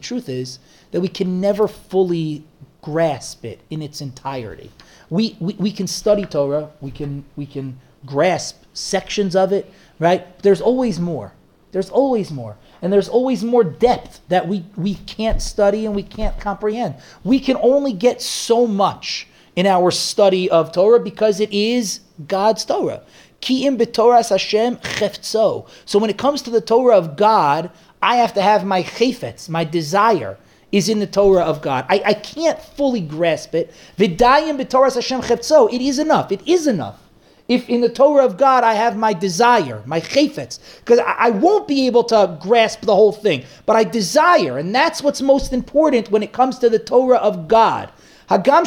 truth is that we can never fully grasp it in its entirety. We, we, we can study Torah, we can, we can grasp sections of it, right? There's always more. There's always more. And there's always more depth that we, we can't study and we can't comprehend. We can only get so much in our study of Torah because it is God's Torah. Ki'im b'Torah Hashem cheftzo. So when it comes to the Torah of God, I have to have my chefetz, my desire, is in the Torah of God. I, I can't fully grasp it. V'dayim b'Torah Hashem cheftzo. It is enough. It is enough. If in the Torah of God I have my desire, my chefetz, because I, I won't be able to grasp the whole thing, but I desire, and that's what's most important when it comes to the Torah of God. Hagam.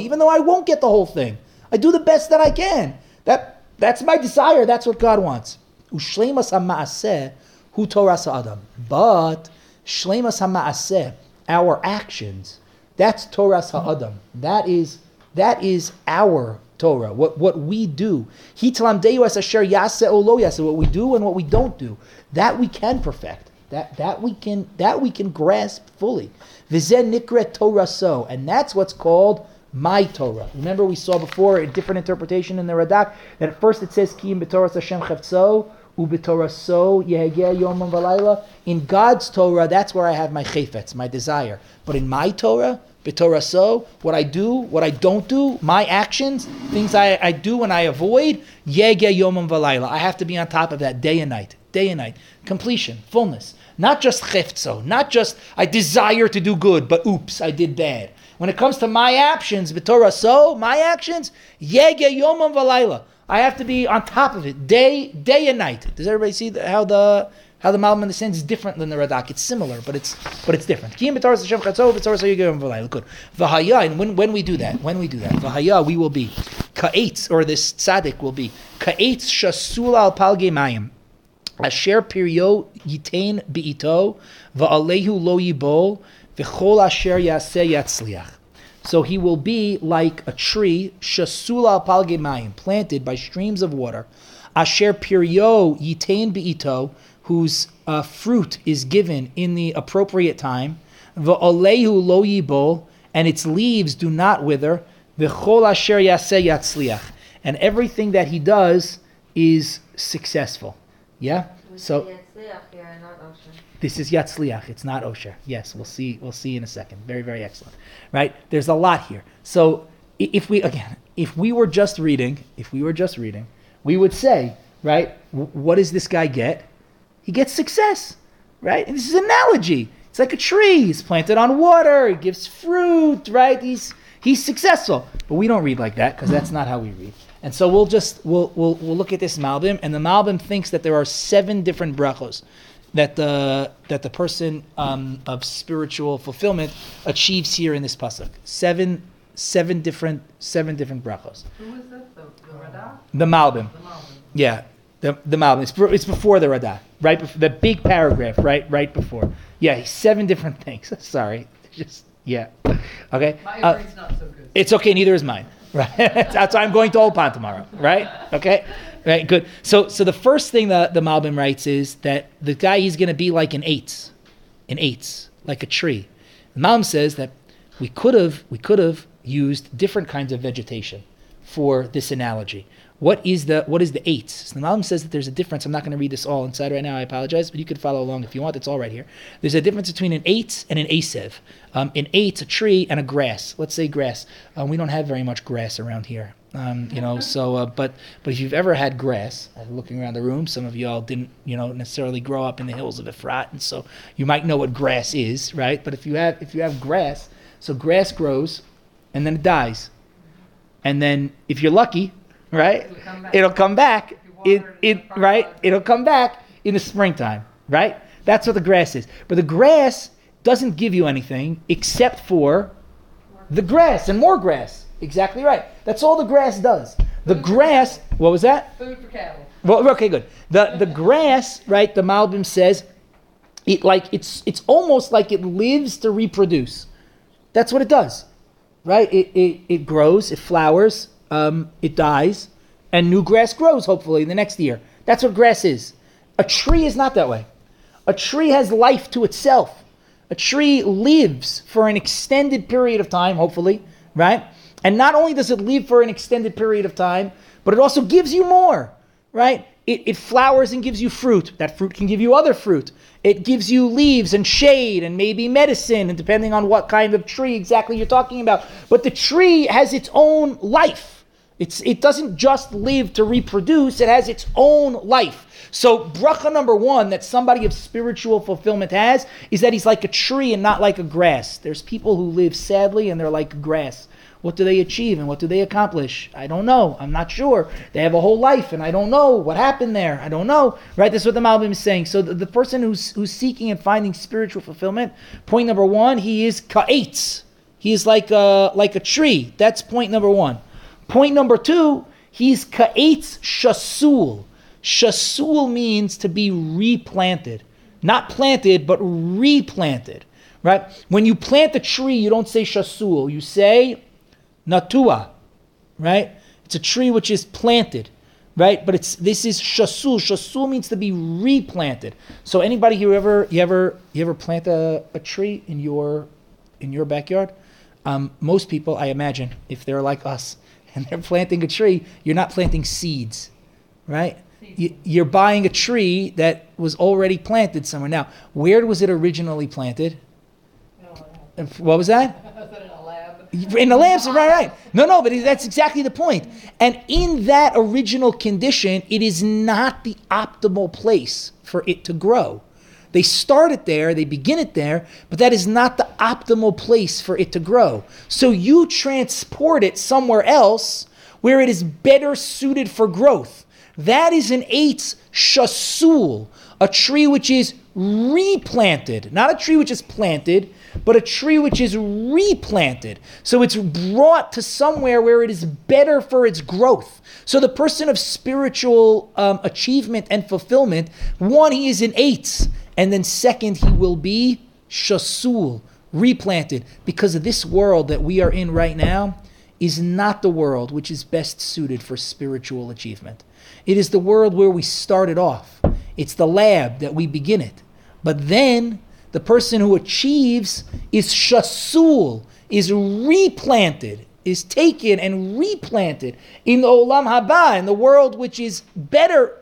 Even though I won't get the whole thing, I do the best that I can. That that's my desire. That's what God wants. Ushleimas ha'maaseh hu Torah adam. But our actions, that's Torah ha'adam. That is that is our Torah. What what we do. What we do and what we don't do. That we can perfect. That that we can that we can grasp fully. Vizen nikret Torah so, and that's what's called my Torah. Remember, we saw before a different interpretation in the Radak that at first it says Ki b'Torah Hashem chavtzo u'b'Torah so. In God's Torah, that's where I have my chayfetz, my desire. But in my Torah, b'Torah so, what I do, what I don't do, my actions, things I, I do and I avoid, yehegeh yom v'layla. I have to be on top of that day and night, day and night, completion, fullness. Not just chefzo, not just I desire to do good, but oops, I did bad. When it comes to my actions, b'Torah so, my actions, yege yomam v'layla. I have to be on top of it, day, day and night. Does everybody see how the how the Malbim understands is different than the Radak? It's similar, but it's but it's different. Good. V'haya, and when, when we do that, when we do that, v'haya, we will be ka'etz, or this tzaddik will be ka'etz shasula al palge mayim. Asher pirio yitain bi'ito va'alehu lo yibol v'chol asher yaseh yatzliach. So he will be like a tree shasula palge mayim, planted by streams of water. Asher pirio yitain bi'ito, whose uh, fruit is given in the appropriate time. Va'alehu lo yibol, and its leaves do not wither. V'chol asher yaseh yatzliach, and everything that he does is successful. Yeah. So yeah, not ocean. this is Yatzliach. It's not Osher. Yes, we'll see. We'll see in a second. Very, very excellent. Right? There's a lot here. So if we again, if we were just reading, if we were just reading, we would say, right? What does this guy get? He gets success, right? And this is an analogy. It's like a tree. He's planted on water. He gives fruit, right? He's he's successful. But we don't read like that because that's not how we read. And so we'll just we'll we'll, we'll look at this Malbim, and the Malbim thinks that there are seven different brachos that the that the person um, of spiritual fulfillment achieves here in this pasuk. Seven seven different seven different brachos. Who is this? The, the Radak? The Malbim. The Malvin. Yeah, the the Malbim. It's, it's before the Radak, right? Before, the big paragraph, right? Right before. Yeah, seven different things. Sorry, just yeah. Okay. My Uh, brain's not so good. it's okay. Neither is mine. Right. That's why I'm going to Ulpan tomorrow. Right. Okay. Right. Good. So so the first thing that the Malbim writes is that the guy he's going to be like an eitz, an eitz, like a tree. The Malbim says that we could have we could have used different kinds of vegetation for this analogy. What is the what is the eight? So the Malbim says that there's a difference. I'm not going to read this all inside right now. I apologize, but you could follow along if you want. It's all right here. There's a difference between an eight and an asev. Um, an eight, a tree, and a grass. Let's say grass. Um, we don't have very much grass around here. Um, you know, so uh, but but if you've ever had grass, uh, looking around the room, some of y'all didn't, you know, necessarily grow up in the hills of Efrat, and so you might know what grass is, right? But if you have if you have grass, so grass grows, and then it dies, and then if you're lucky, right, It'll come back. it'll come back. It it in it the front right, it'll come back in the springtime, right? That's what the grass is. But the grass doesn't give you anything except for The grass and more grass. Exactly right. That's all the grass does. The grass, what was that? Food for cattle. Well, okay, good. The the grass, right? The Malbim says, it like it's it's almost like it lives to reproduce. That's what it does, right? It it, it grows, it flowers, um, it dies, and new grass grows. Hopefully, the next year. That's what grass is. A tree is not that way. A tree has life to itself. A tree lives for an extended period of time, hopefully, right? And not only does it live for an extended period of time, but it also gives you more, right? It, it flowers and gives you fruit. That fruit can give you other fruit. It gives you leaves and shade and maybe medicine, and depending on what kind of tree exactly you're talking about. But the tree has its own life. It's, it doesn't just live to reproduce, it has its own life. So, bracha number one that somebody of spiritual fulfillment has is that he's like a tree and not like a grass. There's people who live sadly and they're like grass. What do they achieve and what do they accomplish? I don't know. I'm not sure. They have a whole life and I don't know what happened there. I don't know. Right? That's what the Malbim is saying. So the, the person who's who's seeking and finding spiritual fulfillment, point number one, he is ka'etz. He is like a like a tree. That's point number one. Point number two, he's ka'etz shasul. Shasul means to be replanted. Not planted, but replanted. Right? When you plant a tree, you don't say shasul. You say natua, right? It's a tree which is planted, right? But it's this is shasul. Shasul means to be replanted. So anybody here ever you ever you ever plant a, a tree in your in your backyard? Um, most people, I imagine, if they're like us and they're planting a tree, you're not planting seeds, right? You, you're buying a tree that was already planted somewhere. Now, where was it originally planted? What was that? In a lab. In the lamps, right, right. No, no, but that's exactly the point. And in that original condition, it is not the optimal place for it to grow. They start it there, they begin it there, but that is not the optimal place for it to grow. So you transport it somewhere else where it is better suited for growth. That is an eitz shasul, a tree which is replanted, not a tree which is planted, but a tree which is replanted. So it's brought to somewhere where it is better for its growth. So the person of spiritual um, achievement and fulfillment, one, he is an eitz, and then second, he will be shasul, replanted, because this world that we are in right now is not the world which is best suited for spiritual achievement. It is the world where we started off. It's the lab that we begin it. But then the person who achieves is shasul, is replanted, is taken and replanted in the olam haba, in the world which is better,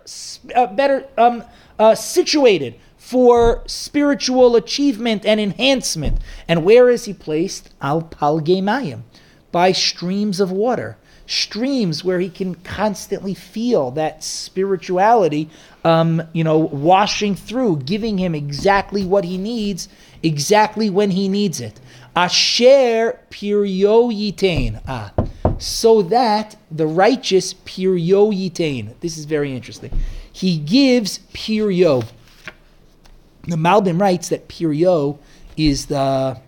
uh, better um, uh, situated for spiritual achievement and enhancement. And where is he placed? Al palgemayim, by streams of water streams where he can constantly feel that spirituality, um, you know, washing through, giving him exactly what he needs, exactly when he needs it. Asher pirio yitain. Ah, so that the righteous pirio yitain. This is very interesting. He gives pirio. The Malbim writes that pirio is the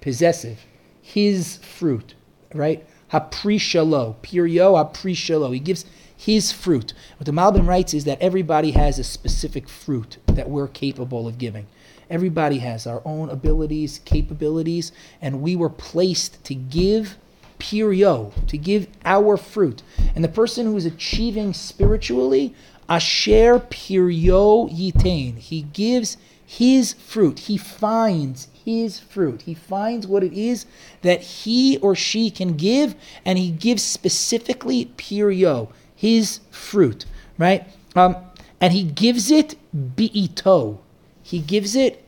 possessive, his fruit, right? Haprishalo, Pirio Haprishalo. He gives his fruit. What the Malbim writes is that everybody has a specific fruit that we're capable of giving. Everybody has our own abilities, capabilities, and we were placed to give Pirio, to give our fruit. And the person who is achieving spiritually, Asher Pirio Yitain, he gives his fruit. He finds his fruit. He finds what it is that he or she can give, and he gives specifically pirio, his fruit, right? Um, and he gives it bi'ito. He gives it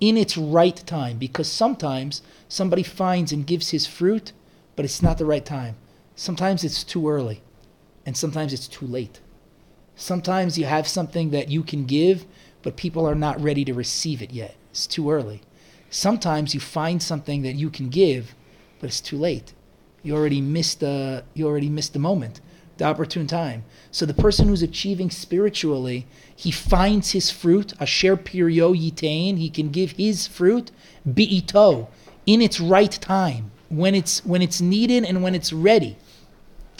in its right time, because sometimes somebody finds and gives his fruit, but it's not the right time. Sometimes it's too early, and sometimes it's too late. Sometimes you have something that you can give, but people are not ready to receive it yet. It's too early. Sometimes you find something that you can give, but it's too late. You already missed the you already missed the moment, the opportune time. So the person who's achieving spiritually, he finds his fruit, asher pirio yitain, he can give his fruit, bi'ito, in its right time, when it's when it's needed and when it's ready.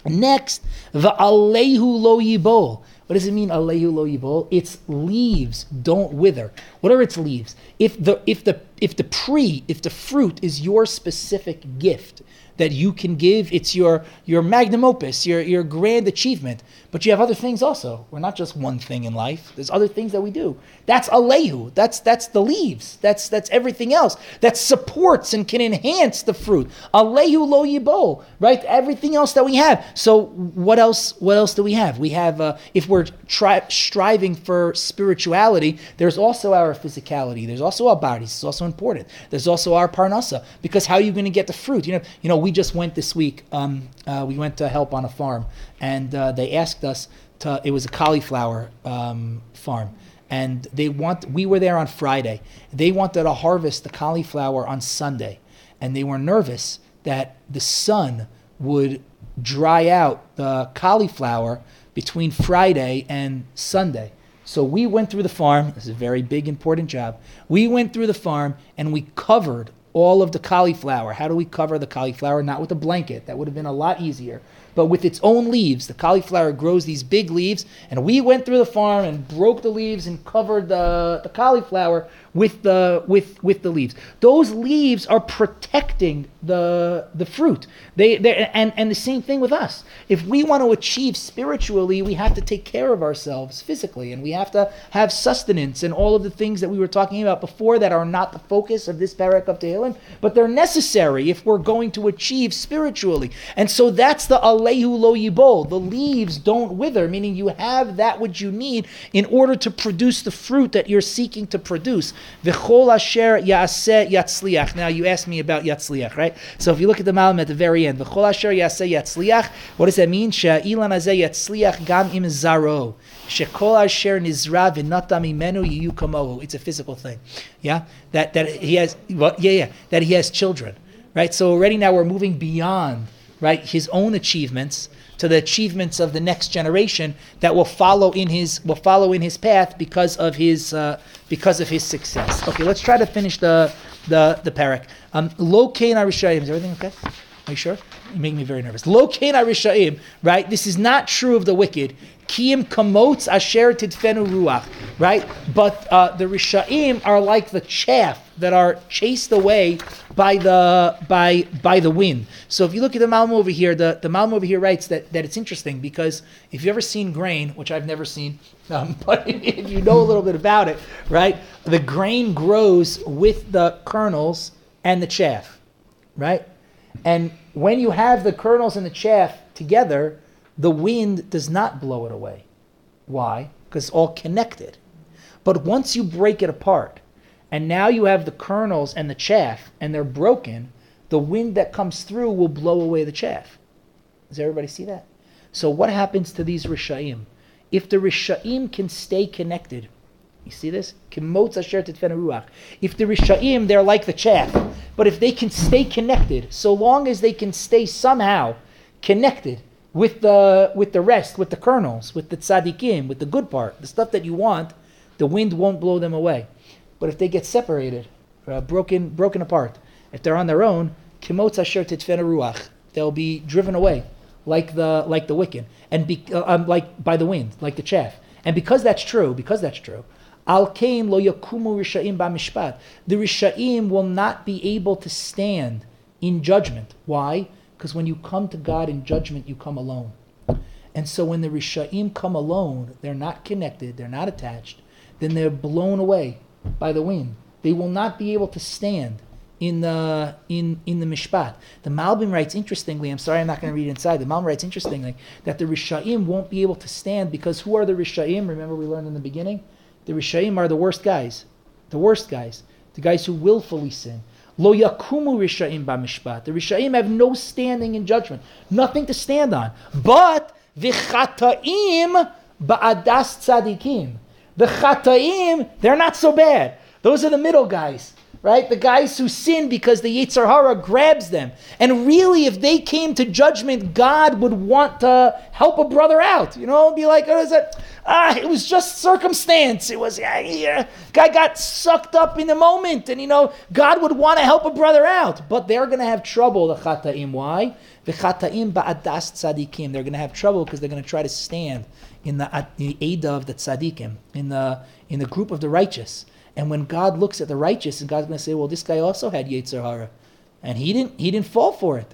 Next, the alehu lo yibol. What does it mean, alehu lo yibol? Its leaves don't wither. What are its leaves? If the if the if the pre if the fruit is your specific gift that you can give, it's your your magnum opus, your your grand achievement. But you have other things also. We're not just one thing in life. There's other things that we do. That's alehu. That's that's the leaves. That's that's everything else that supports and can enhance the fruit. Alehu lo yibol. Right. Everything else that we have. So what else? What else do we have? We have uh, if we're tri- striving for spirituality, there's also our physicality. There's also our bodies. It's also important. There's also our parnasa. Because how are you going to get the fruit? You know. You know. We just went this week. Um, uh, we went to help on a farm, and uh, they asked us to. It was a cauliflower um, farm, and they want. We were there on Friday. They wanted to harvest the cauliflower on Sunday, and they were nervous that the sun would dry out the cauliflower between Friday and Sunday. So we went through the farm. This is a very big, important job. We went through the farm and we covered all of the cauliflower. How do we cover the cauliflower? Not with a blanket. That would have been a lot easier. But with its own leaves. The cauliflower grows these big leaves. And we went through the farm and broke the leaves and covered the, the cauliflower with the with with the leaves. Those leaves are protecting the the fruit. They and and the same thing with us. If we want to achieve spiritually, we have to take care of ourselves physically, and we have to have sustenance and all of the things that we were talking about before that are not the focus of this parak of Tehillim, but they're necessary if we're going to achieve spiritually. And so that's the alehu lo yibol. The leaves don't wither, meaning you have that which you need in order to produce the fruit that you're seeking to produce. V'chol asher yaseh yatzliach. Now you asked me about yatzliach, right? So if you look at the Malbim at the very end, v'chol asher yaseh yatzliach. What does that mean? She'ilan azeh yatzliach gam im zaro. Shekol asher nizra v'nata mimenu yiyu kamohu. It's a physical thing, yeah. That that he has, well, yeah, yeah. That he has children, right? So already now we're moving beyond right his own achievements to the achievements of the next generation that will follow in his will follow in his path because of his uh, because of his success. Okay, let's try to finish the the the parak. Um, Lo kain arishaim. Is everything okay? Are you sure? You make me very nervous. Lo kain arishaim. Right. This is not true of the wicked. Kiyim kamots asher tidfenu ruach. Right. But uh, the rishaim are like the chaff that are chased away by the by by the wind. So if you look at the Malbim over here, the, the Malbim over here writes that, that it's interesting because if you've ever seen grain, which I've never seen, um, but if you know a little bit about it, right, the grain grows with the kernels and the chaff, right? And when you have the kernels and the chaff together, the wind does not blow it away. Why? Because it's all connected. But once you break it apart, and now you have the kernels and the chaff, and they're broken, the wind that comes through will blow away the chaff. Does everybody see that? So what happens to these Rishaim? If the Rishaim can stay connected, you see this? If the Rishaim, they're like the chaff. But if they can stay connected, so long as they can stay somehow connected with the with the rest, with the kernels, with the tzaddikim, with the good part, the stuff that you want, the wind won't blow them away. But if they get separated, uh, broken broken apart, if they're on their own, kimotz asher ruach, they'll be driven away like the like the wicked, and be, uh, um, like by the wind, like the chaff. And because that's true, because that's true, al kain lo yakumu rishaim b'mishpat. The rishaim will not be able to stand in judgment. Why? Because when you come to God in judgment, you come alone. And so when the rishaim come alone, they're not connected, they're not attached, then they're blown away by the wind. They will not be able to stand in the in in the mishpat. The Malbim writes interestingly. I'm sorry, I'm not going to read inside. The Malbim writes interestingly that the Rishaim won't be able to stand because who are the Rishaim? Remember, we learned in the beginning, the Rishaim are the worst guys, the worst guys, the guys who willfully sin. Lo yakumu Rishaim b'mishpat. The Rishaim have no standing in judgment, nothing to stand on. But v'chataim ba'adas tzadikim. The chataim, they're not so bad. Those are the middle guys right? The guys who sin because the Yetzer Hara grabs them. And really, if they came to judgment, God would want to help a brother out. You know, be like, oh, is it? Ah, it was just circumstance. It was, yeah, yeah. Guy got sucked up in the moment. And, you know, God would want to help a brother out. But they're going to have trouble, the Chata'im. Why? The Chata'im ba'adas tzadikim. They're going to have trouble because they're going to try to stand in the, the Ada of the tzadikim, in the, in the group of the righteous. And when God looks at the righteous, and God's going to say, "Well, this guy also had Yetzer Hara, and he didn't he didn't fall for it."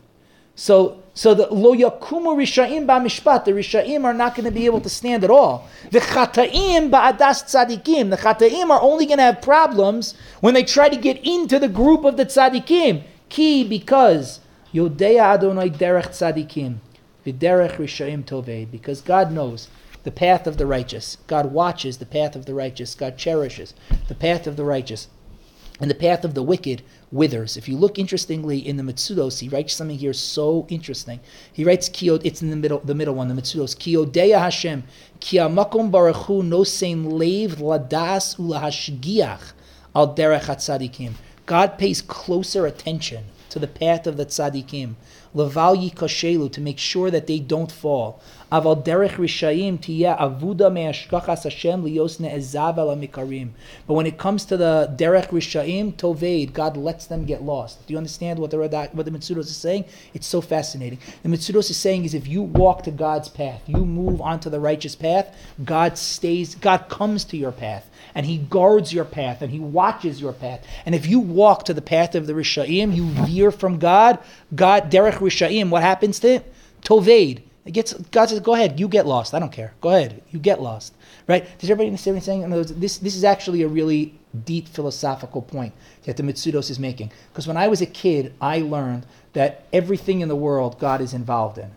So so the lo yakumu rishaim ba'mishpat, the rishaim are not going to be able to stand at all. The chataim ba'adas tzadikim, the chataim are only going to have problems when they try to get into the group of the tzadikim. Key because yodea Adonai derech tzadikim, v'derech rishaim tovei, because God knows the path of the righteous. God watches the path of the righteous. God cherishes the path of the righteous. And the path of the wicked withers. If you look interestingly in the Mitsudos, he writes something here so interesting. He writes Kiyod, it's in the middle, the middle one, the Mitsudos. Kiyodeya Hashem, Kiyamakom Baruch Hu Nosein Leiv Ladas Ulahashgiach Al Derech HaTzadikim. God pays closer attention to the path of the tzaddikim, leval yikoshelu, to make sure that they don't fall. Aval derech tiyeh avuda me'ashkachas Hashem liyos ne'ezav el mikarim. But when it comes to the derech rishayim toved, God lets them get lost. Do you understand what the Radak, what the Mitzudos is saying? It's so fascinating. The Mitzudos is saying is if you walk to God's path, you move onto the righteous path, God stays, God comes to your path and he guards your path and he watches your path. And if you walk to the path of the Rishaim, you veer from God, God, Derech Rishaim, what happens to it? Toved. It gets, God says, go ahead, you get lost. I don't care. Go ahead, you get lost. Right? Does everybody understand what I'm saying? This, this is actually a really deep philosophical point that the Mitsudos is making. Because when I was a kid, I learned that everything in the world God is involved in.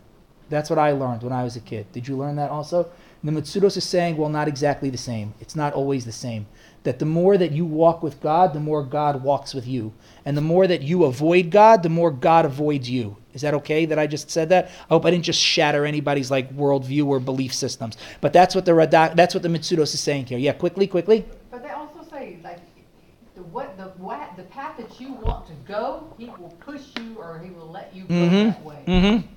That's what I learned when I was a kid. Did you learn that also? The Mitsudos is saying, well, not exactly the same. It's not always the same. That the more that you walk with God, the more God walks with you. And the more that you avoid God, the more God avoids you. Is that okay that I just said that? I hope I didn't just shatter anybody's like worldview or belief systems. But that's what the Radak, that's what the Mitsudos is saying here. Yeah, quickly, quickly. But they also say like the what the what the path that you want to go, he will push you or he will let you go Mm-hmm. that way. Mm-hmm.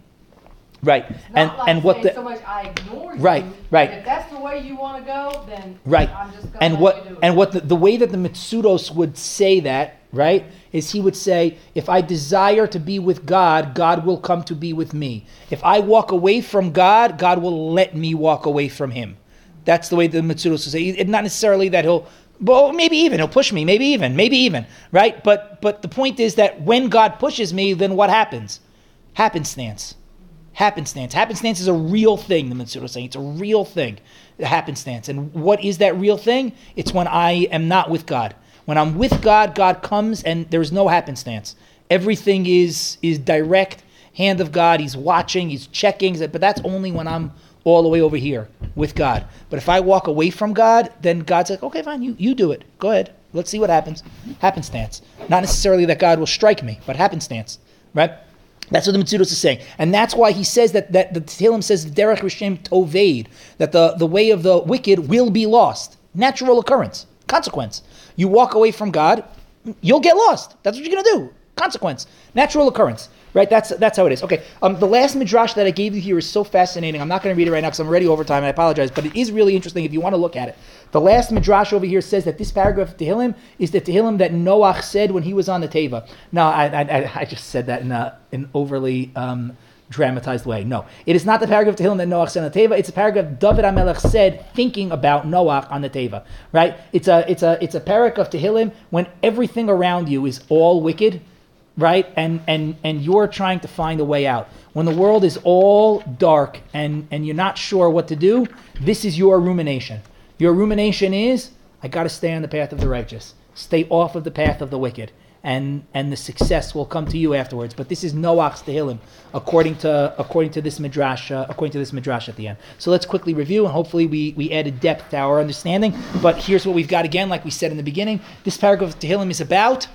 Right. And like and what the so much I ignore you. Right, right. If that's the way you want to go, then Right. I'm just gonna And what you do it. and what the, the way that the Mitsudos would say that, right, is he would say, if I desire to be with God, God will come to be with me. If I walk away from God, God will let me walk away from him. That's the way the Mitsudos would say. It, not necessarily that he'll well, maybe even he'll push me, maybe even, maybe even, right? But but the point is that when God pushes me, then what happens? Happenstance happenstance. Happenstance is a real thing, the Mitsudo is saying. It's a real thing, the happenstance. And what is that real thing? It's when I am not with God. When I'm with God, God comes and there's no happenstance. Everything is is direct hand of God. He's watching, he's checking, but that's only when I'm all the way over here with God. But if I walk away from God, then God's like, okay, fine, you, you do it. Go ahead. Let's see what happens. Happenstance. Not necessarily that God will strike me, but happenstance. Right? That's what the Mitzudos is saying. And that's why he says that, that the Tehillim says, Derech Rishem Toved, that the, the way of the wicked will be lost. Natural occurrence, consequence. You walk away from God, you'll get lost. That's what you're going to do. Consequence, natural occurrence. Right? That's that's how it is. Okay. Um, the last midrash that I gave you here is so fascinating. I'm not going to read it right now because I'm already over time. I apologize, but it is really interesting if you want to look at it. The last midrash over here says that this paragraph of Tehillim is the Tehillim that Noach said when he was on the Teva. No, I I, I- just said that in a, an overly um, dramatized way. No, it is not the paragraph of Tehillim that Noach said on the Teva. It's a paragraph David HaMelech said thinking about Noach on the Teva. Right? It's a it's a it's a paragraph of Tehillim when everything around you is all wicked right? And and and you're trying to find a way out. When the world is all dark and and you're not sure what to do, this is your rumination. Your rumination is, I got to stay on the path of the righteous. Stay off of the path of the wicked. And and the success will come to you afterwards. But this is Noach's Tehillim, according to according to this midrash, uh, according to this midrash at the end. So let's quickly review, and hopefully we we added depth to our understanding. But here's what we've got again, like we said in the beginning. This paragraph of Tehillim is about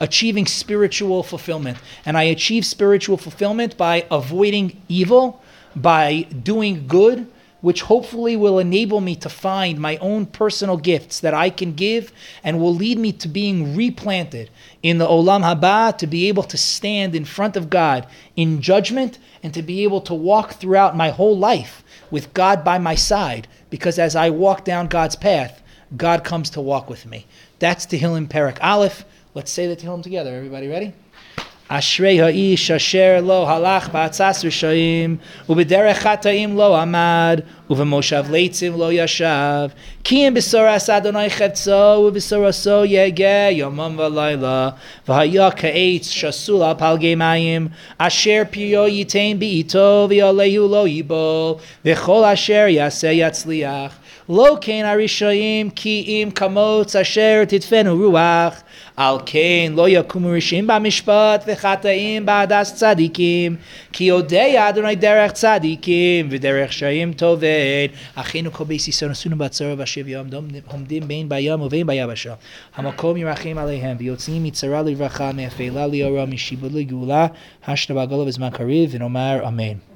achieving spiritual fulfillment. And I achieve spiritual fulfillment by avoiding evil, by doing good, which hopefully will enable me to find my own personal gifts that I can give and will lead me to being replanted in the Olam Haba, to be able to stand in front of God in judgment and to be able to walk throughout my whole life with God by my side. Because as I walk down God's path, God comes to walk with me. That's Tehillim Perak Aleph. Let's say the Tehillim together. Everybody ready? Ashrei ha'ish asher lo halach ba'atzas rishayim ubederech chatayim lo amad uvemoshav leitzim lo yashav kiyim b'soras Adonai chetzo uv'soraso yege yomam v'layla v'haya ka'etz shasul al palgei mayim asher piyo yitain bi'ito v'yolehu lo yibol v'chol asher yaseh yatzliach לא כן הרשעים, כי אם כמוץ אשר תדפנו רוח, על כן לא יקומו רשעים במשפט וחטאים בעדס צדיקים כי יודע אדוני דרך צדיקים ודרך שעים תאבד אחינו כל ישראל נשאנו בצרה ובשוויון עומדים בין בים ובין ביבשה המקום ירחם עליהם ויוצאים מצרה לרווחה מאפלה ליאורה משיבוד לגאולה השנה בגולה בזמן קריב ונאמר אמן